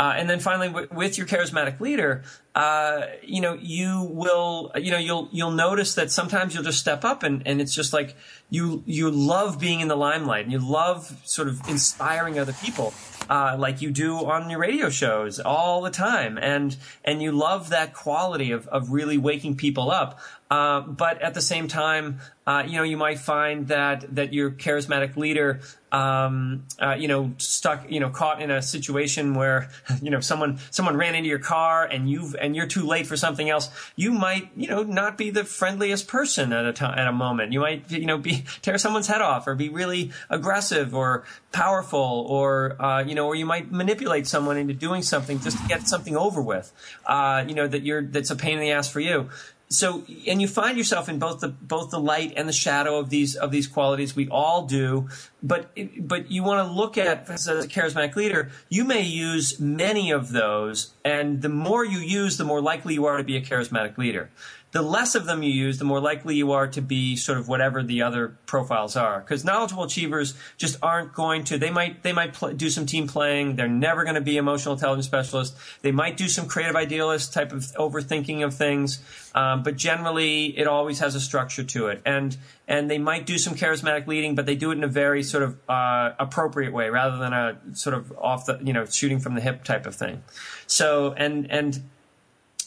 uh, and then finally, w- with your charismatic leader, uh, you know, you will, you know, you'll you'll notice that sometimes you'll just step up, and, and it's just like you you love being in the limelight, and you love sort of inspiring other people, uh, like you do on your radio shows all the time, and and you love that quality of of really waking people up. Uh, but at the same time, uh, you know, you might find that that your charismatic leader, um, uh, you know, stuck, you know, caught in a situation where, you know, someone someone ran into your car and you've and you're too late for something else. You might, you know, not be the friendliest person at a time at a moment. You might, you know, be tear someone's head off or be really aggressive or powerful or uh, you know, or you might manipulate someone into doing something just to get something over with. Uh, you know, that you're that's a pain in the ass for you so and you find yourself in both the both the light and the shadow of these of these qualities we all do but but you want to look at as a charismatic leader you may use many of those and the more you use the more likely you are to be a charismatic leader the less of them you use, the more likely you are to be sort of whatever the other profiles are. Because knowledgeable achievers just aren't going to. They might they might pl- do some team playing. They're never going to be emotional intelligence specialists. They might do some creative idealist type of overthinking of things. Um, but generally, it always has a structure to it. And and they might do some charismatic leading, but they do it in a very sort of uh, appropriate way, rather than a sort of off the you know shooting from the hip type of thing. So and and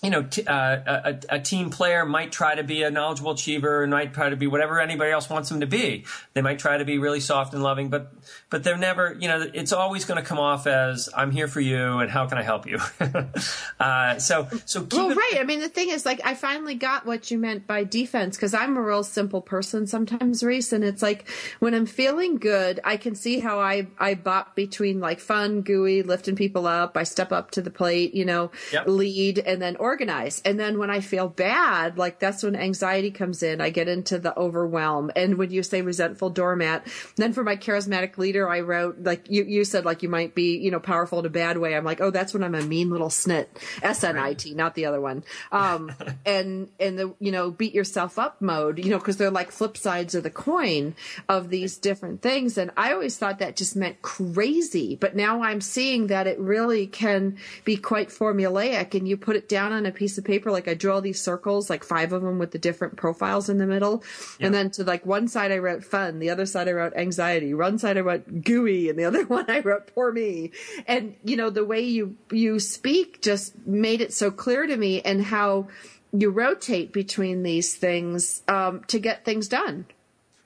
you know, t- uh, a, a, team player might try to be a knowledgeable achiever and might try to be whatever anybody else wants them to be. They might try to be really soft and loving, but but they're never, you know, it's always going to come off as I'm here for you and how can I help you? uh, so so well, it- right. I mean, the thing is, like, I finally got what you meant by defense because I'm a real simple person sometimes, Rhys, and it's like when I'm feeling good, I can see how I I bop between like fun, gooey, lifting people up. I step up to the plate, you know, yep. lead, and then or organize. And then when I feel bad, like that's when anxiety comes in. I get into the overwhelm. And when you say resentful doormat, then for my charismatic leader, I wrote like you, you said like you might be, you know, powerful in a bad way. I'm like, oh, that's when I'm a mean little snit. S N I T, not the other one. Um, and, and the, you know, beat yourself up mode, you know, cause they're like flip sides of the coin of these different things. And I always thought that just meant crazy, but now I'm seeing that it really can be quite formulaic and you put it down on a piece of paper. Like I drew all these circles, like five of them with the different profiles in the middle. Yeah. And then to like one side I wrote fun, the other side I wrote anxiety, one side I wrote gooey, and the other one I wrote poor me. And you know, the way you, you speak just made it so clear to me and how you rotate between these things, um, to get things done.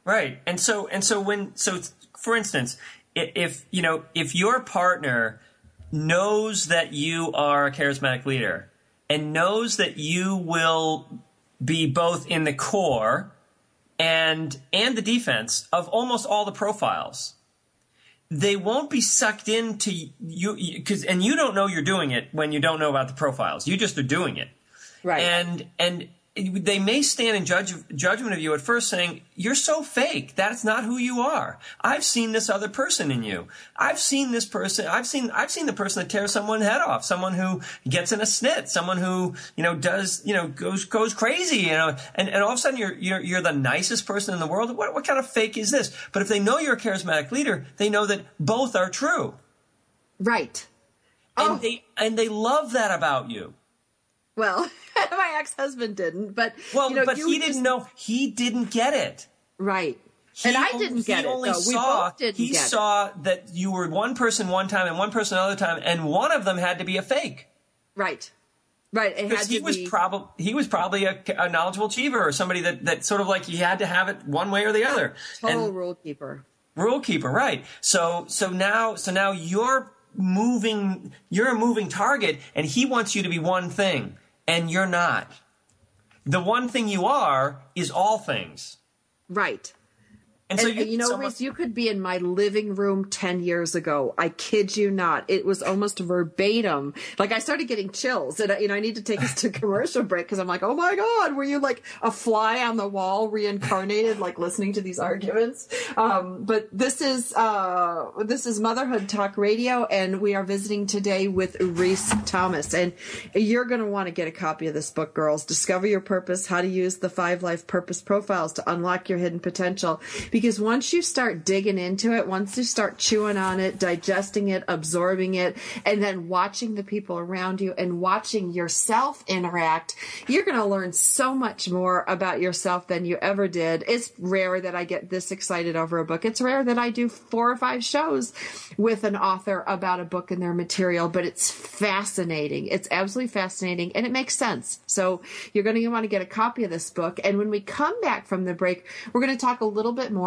Right. And so, and so when, so for instance, if, you know, if your partner knows that you are a charismatic leader and knows that you will be both in the core and and the defense of almost all the profiles. They won't be sucked into you because and you don't know you're doing it when you don't know about the profiles. You just are doing it. Right. And and they may stand in judge, judgment of you at first saying, you're so fake. That's not who you are. I've seen this other person in you. I've seen this person. I've seen, I've seen the person that tears someone's head off, someone who gets in a snit, someone who, you know, does, you know, goes, goes crazy, you know, and, and all of a sudden you're, you're, you're the nicest person in the world. What, what kind of fake is this? But if they know you're a charismatic leader, they know that both are true. Right. And oh. they, and they love that about you. Well, my ex-husband didn't, but well, you know, but he didn't just... know. He didn't get it. Right. He and I didn't get it. Only though. Saw, he saw it. that you were one person one time and one person another time, and one of them had to be a fake. Right. Right. Because he was be... probably he was probably a, a, knowledgeable achiever or somebody that, that sort of like he had to have it one way or the other. Total and, rule keeper. Rule keeper, right? So so now so now you're moving. You're a moving target, and he wants you to be one thing and you're not. The one thing you are is all things. Right. And, and so you, you know, Rhys, you could be in my living room 10 years ago. I kid you not. It was almost verbatim. Like I started getting chills and, you know, I need to take us to commercial break because I'm like, oh my God, were you like a fly on the wall reincarnated, like listening to these arguments? Um, but this is, uh, this is Motherhood Talk Radio and we are visiting today with Rhys Thomas and you're going to want to get a copy of this book, girls. Discover your purpose, how to use the five life purpose profiles to unlock your hidden potential because once you start digging into it, once you start chewing on it, digesting it, absorbing it, and then watching the people around you and watching yourself interact, you're going to learn so much more about yourself than you ever did. It's rare that I get this excited over a book. It's rare that I do four or five shows with an author about a book and their material, but it's fascinating. It's absolutely fascinating and it makes sense. So you're going to want to get a copy of this book. And when we come back from the break, we're going to talk a little bit more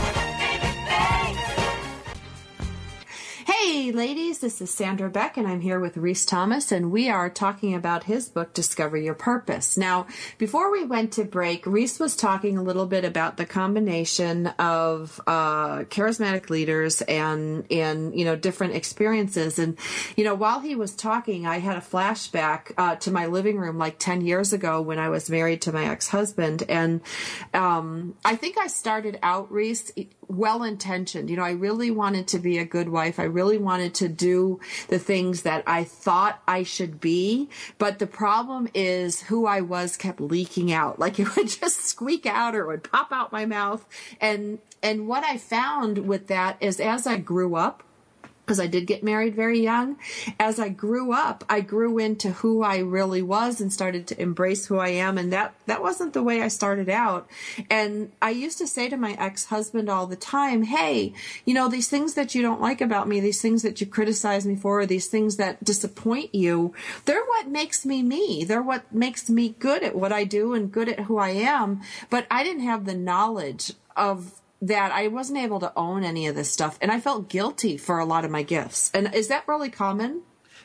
This is Sandra Beck, and I'm here with Rhys Thomas, and we are talking about his book, Discover Your Purpose. Now, before we went to break, Rhys was talking a little bit about the combination of uh, charismatic leaders and and you know different experiences. And you know, while he was talking, I had a flashback uh, to my living room like ten years ago when I was married to my ex husband, and um, I think I started out Rhys well intentioned. You know, I really wanted to be a good wife. I really wanted to do the things that I thought I should be. But the problem is who I was kept leaking out. Like it would just squeak out or it would pop out my mouth. And, and what I found with that is as I grew up, because I did get married very young. As I grew up, I grew into who I really was and started to embrace who I am. And that, that wasn't the way I started out. And I used to say to my ex-husband all the time, Hey, you know, these things that you don't like about me, these things that you criticize me for, these things that disappoint you, they're what makes me me. They're what makes me good at what I do and good at who I am. But I didn't have the knowledge of that I wasn't able to own any of this stuff and I felt guilty for a lot of my gifts. And is that really common?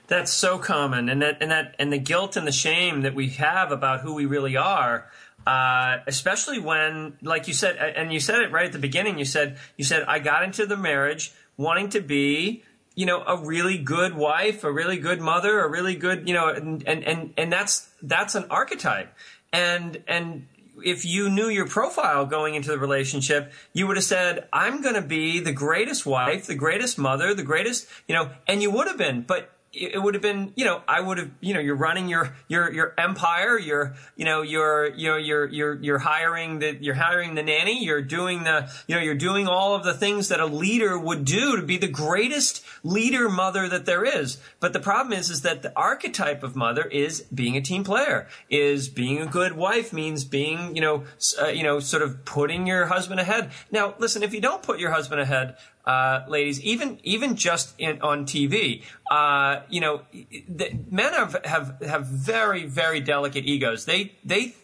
That's so common and that and that and the guilt and the shame that we have about who we really are uh, especially when like you said and you said it right at the beginning you said you said I got into the marriage wanting to be you know a really good wife a really good mother a really good you know and and and, and that's that's an archetype and and if you knew your profile going into the relationship, you would have said, I'm going to be the greatest wife, the greatest mother, the greatest, you know, and you would have been. But it would have been, you know, I would have, you know, you're running your your your empire. You're, you know, you're you know you're you're you're hiring the you're hiring the nanny. You're doing the, you know, you're doing all of the things that a leader would do to be the greatest leader mother that there is. But the problem is, is that the archetype of mother is being a team player. Is being a good wife means being, you know, uh, you know, sort of putting your husband ahead. Now, listen, if you don't put your husband ahead, uh, ladies, even even just in, on TV, uh, you know, the, men have, have have very very delicate egos. They they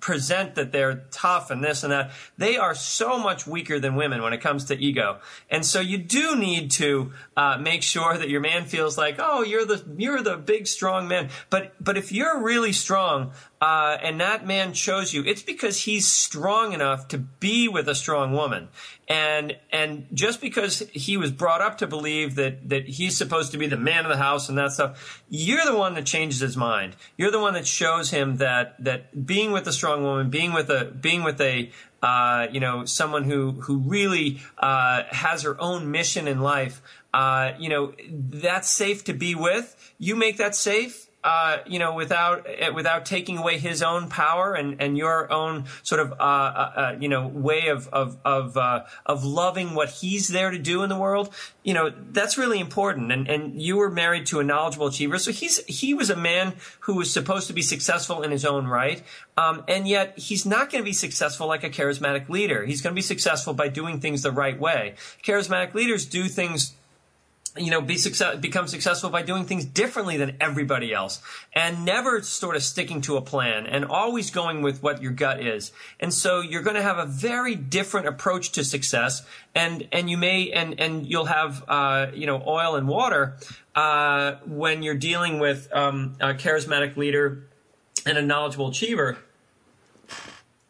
present that they're tough and this and that. They are so much weaker than women when it comes to ego. And so you do need to uh, make sure that your man feels like, oh, you're the you're the big strong man. But but if you're really strong, uh, and that man chose you, it's because he's strong enough to be with a strong woman. And and just because he was brought up to believe that that he's supposed to be the man of the house and that stuff, you're the one that changes his mind. You're the one that shows him that that being with a strong woman, being with a being with a uh, you know someone who who really uh, has her own mission in life, uh, you know that's safe to be with. You make that safe uh, you know, without uh, without taking away his own power and, and your own sort of uh, uh, uh, you know way of of of, uh, of loving what he's there to do in the world, you know, that's really important. And and you were married to a knowledgeable achiever, so he's he was a man who was supposed to be successful in his own right, um, and yet he's not going to be successful like a charismatic leader. He's going to be successful by doing things the right way. Charismatic leaders do things you know, be success, become successful by doing things differently than everybody else and never sort of sticking to a plan and always going with what your gut is. And so you're going to have a very different approach to success and, and you may, and, and you'll have, uh, you know, oil and water, uh, when you're dealing with, um, a charismatic leader and a knowledgeable achiever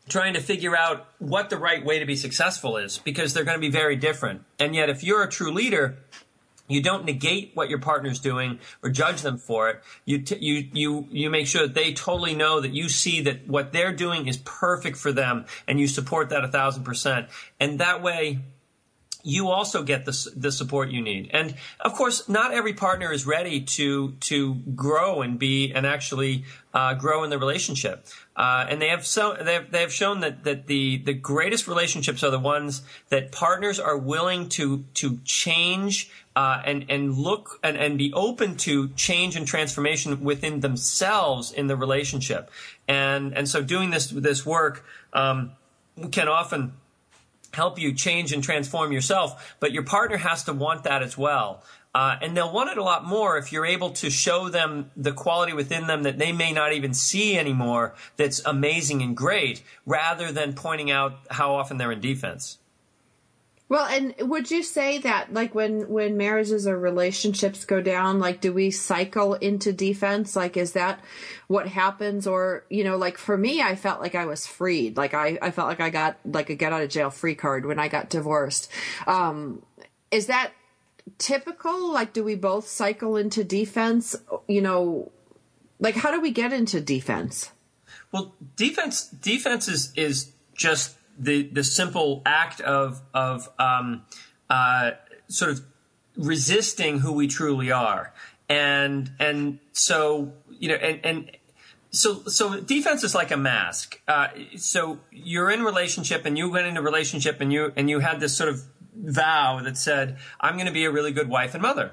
trying to figure out what the right way to be successful is because they're going to be very different. And yet if you're a true leader, you don't negate what your partner's doing or judge them for it. You, t- you, you, you make sure that they totally know that you see that what they're doing is perfect for them and you support that a thousand percent. And that way, you also get the, the support you need. And of course, not every partner is ready to, to grow and be, and actually, uh, grow in the relationship. Uh, and they have so they have, they have shown that that the the greatest relationships are the ones that partners are willing to to change uh, and and look and, and be open to change and transformation within themselves in the relationship. And and so doing this this work um, can often help you change and transform yourself, but your partner has to want that as well. Uh, and they'll want it a lot more if you're able to show them the quality within them that they may not even see anymore that's amazing and great, rather than pointing out how often they're in defense. Well, and would you say that like when when marriages or relationships go down, like do we cycle into defense? Like is that what happens or, you know, like for me I felt like I was freed. Like I I felt like I got like a get out of jail free card when I got divorced. Um is that typical? Like do we both cycle into defense? You know, like how do we get into defense? Well, defense defense is is just the the simple act of of um, uh, sort of resisting who we truly are, and and so you know, and and so so defense is like a mask. Uh, so you're in relationship, and you went into relationship, and you and you had this sort of vow that said, "I'm going to be a really good wife and mother,"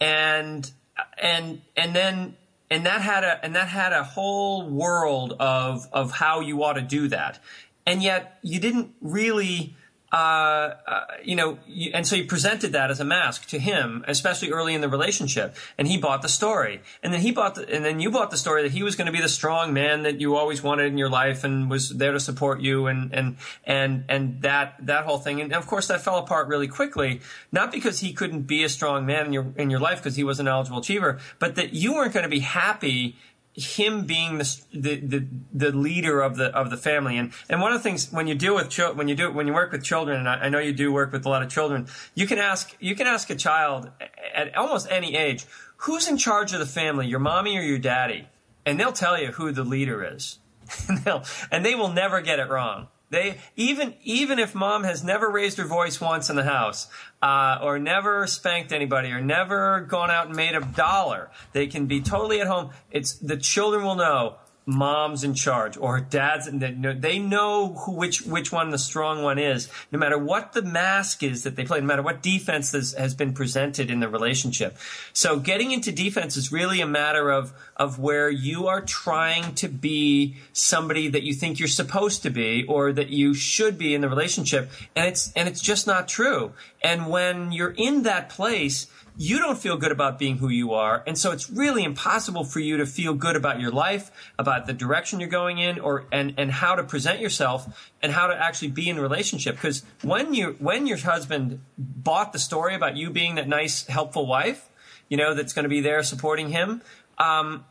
and and and then and that had a and that had a whole world of of how you ought to do that, and yet you didn't really uh, uh, you know, you, and so you presented that as a mask to him, especially early in the relationship, and he bought the story, and then he bought, the, and then you bought the story that he was going to be the strong man that you always wanted in your life, and was there to support you, and and and and that that whole thing, and of course that fell apart really quickly, not because he couldn't be a strong man in your in your life because he was an knowledgeable achiever, but that you weren't going to be happy him being the, the, the the leader of the of the family. And and one of the things when you deal with children when you do when you work with children and I, I, know you do work with a lot of children you can ask you can ask a child at almost any age who's in charge of the family your mommy or your daddy? And they'll tell you who the leader is. And and they will never get it wrong they even even if mom has never raised her voice once in the house, uh, or never spanked anybody, or never gone out and made a dollar, they can be totally at home. It's the children will know mom's in charge or dad's they know who which which one the strong one is no matter what the mask is that they play no matter what defense has, has been presented in the relationship. So getting into defense is really a matter of of where you are trying to be somebody that you think you're supposed to be or that you should be in the relationship and it's and it's just not true and when you're in that place you don't feel good about being who you are. And so it's really impossible for you to feel good about your life, about the direction you're going in or, and, and how to present yourself and how to actually be in a relationship. Because when you, when your husband bought the story about you being that nice, helpful wife, you know, that's going to be there supporting him, um,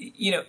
you know,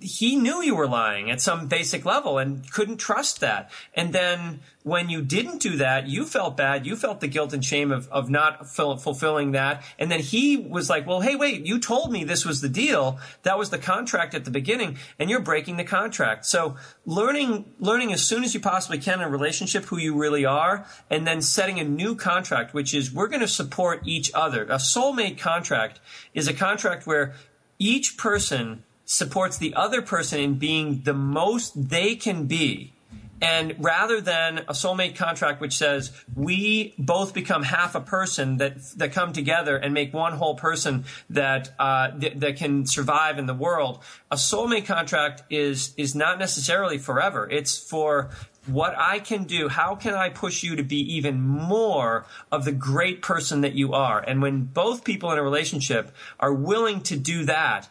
he knew you were lying at some basic level and couldn't trust that. And then when you didn't do that, you felt bad. You felt the guilt and shame of, of not fulfilling that. And then he was like, well, hey, wait, you told me this was the deal. That was the contract at the beginning and you're breaking the contract. So learning, learning as soon as you possibly can in a relationship who you really are and then setting a new contract, which is we're going to support each other. A soulmate contract is a contract where each person supports the other person in being the most they can be. And rather than a soulmate contract which says we both become half a person that that come together and make one whole person that uh, th- that can survive in the world, a soulmate contract is is not necessarily forever. It's for what I can do, how can I push you to be even more of the great person that you are? And when both people in a relationship are willing to do that,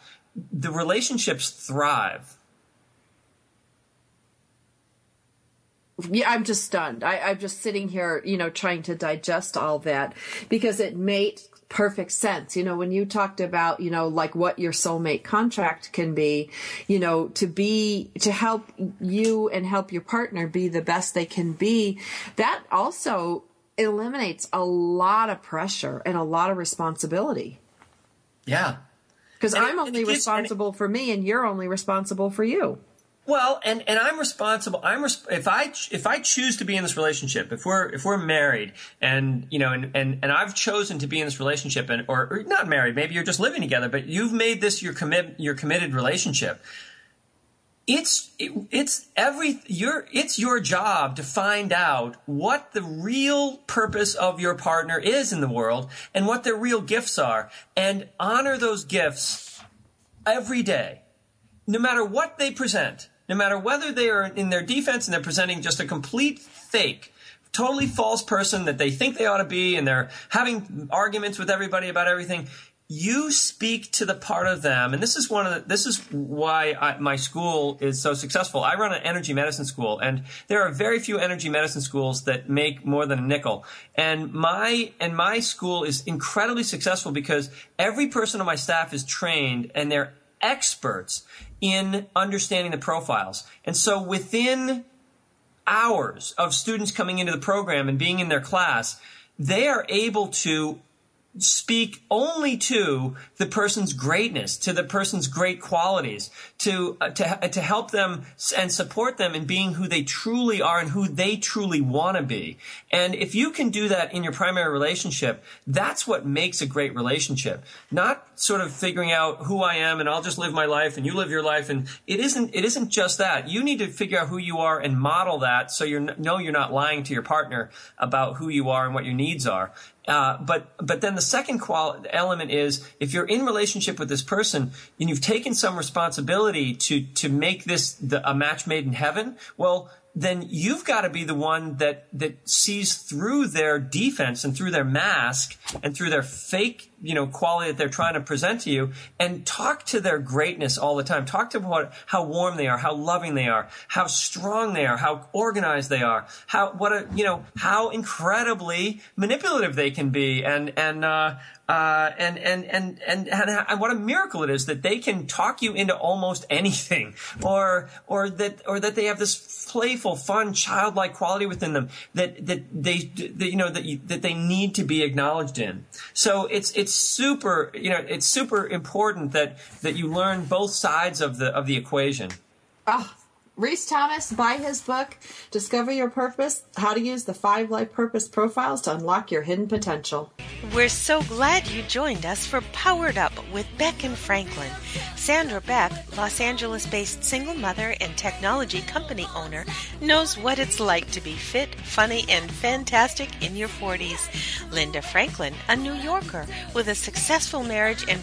the relationships thrive. Yeah, I'm just stunned. I, I'm just sitting here, you know, trying to digest all that because it made perfect sense. You know, when you talked about, you know, like what your soulmate contract can be, you know, to be, to help you and help your partner be the best they can be, that also eliminates a lot of pressure and a lot of responsibility. Yeah. Because I'm only responsible for me and you're only responsible for you. Well, and, and I'm responsible. I'm res- if I if I choose to be in this relationship, if we're if we're married, and you know, and and, and I've chosen to be in this relationship, and or, or not married, maybe you're just living together, but you've made this your commit your committed relationship. It's it, it's every your it's your job to find out what the real purpose of your partner is in the world and what their real gifts are, and honor those gifts every day, no matter what they present no matter whether they are in their defense and they're presenting just a complete fake, totally false person that they think they ought to be and they're having arguments with everybody about everything. You speak to the part of them, and this is one of the, this is why I, my school is so successful. I run an energy medicine school, and there are very few energy medicine schools that make more than a nickel. And my and my school is incredibly successful because every person on my staff is trained, and they're experts in understanding the profiles. And so within hours of students coming into the program and being in their class, they are able to speak only to the person's greatness, to the person's great qualities, to uh, to uh, to help them and support them in being who they truly are and who they truly want to be. And if you can do that in your primary relationship, that's what makes a great relationship. Not sort of figuring out who I am and I'll just live my life and you live your life and it isn't it isn't just that. You need to figure out who you are and model that so you know you're not lying to your partner about who you are and what your needs are. Uh, but but then the second element is if you're in relationship with this person and you've taken some responsibility to to make this the, a match made in heaven, well then you've got to be the one that that sees through their defense and through their mask and through their fake you know quality that they're trying to present to you and talk to their greatness all the time talk to what how warm they are how loving they are how strong they are how organized they are how what a you know how incredibly manipulative they can be and and uh, uh, and, and, and, and, and, what a miracle it is that they can talk you into almost anything or, or that, or that they have this playful, fun, childlike quality within them that, that they, that, you know, that, you, that they need to be acknowledged in. So it's, it's super, you know, it's super important that, that you learn both sides of the, of the equation. Oh, Rhys Thomas, buy his book, Discover Your Purpose How to Use the Five Life Purpose Profiles to Unlock Your Hidden Potential. We're so glad you joined us for Powered Up with Beck and Franklin. Sandra Beck, Los Angeles based single mother and technology company owner, knows what it's like to be fit, funny, and fantastic in your 40s. Linda Franklin, a New Yorker with a successful marriage and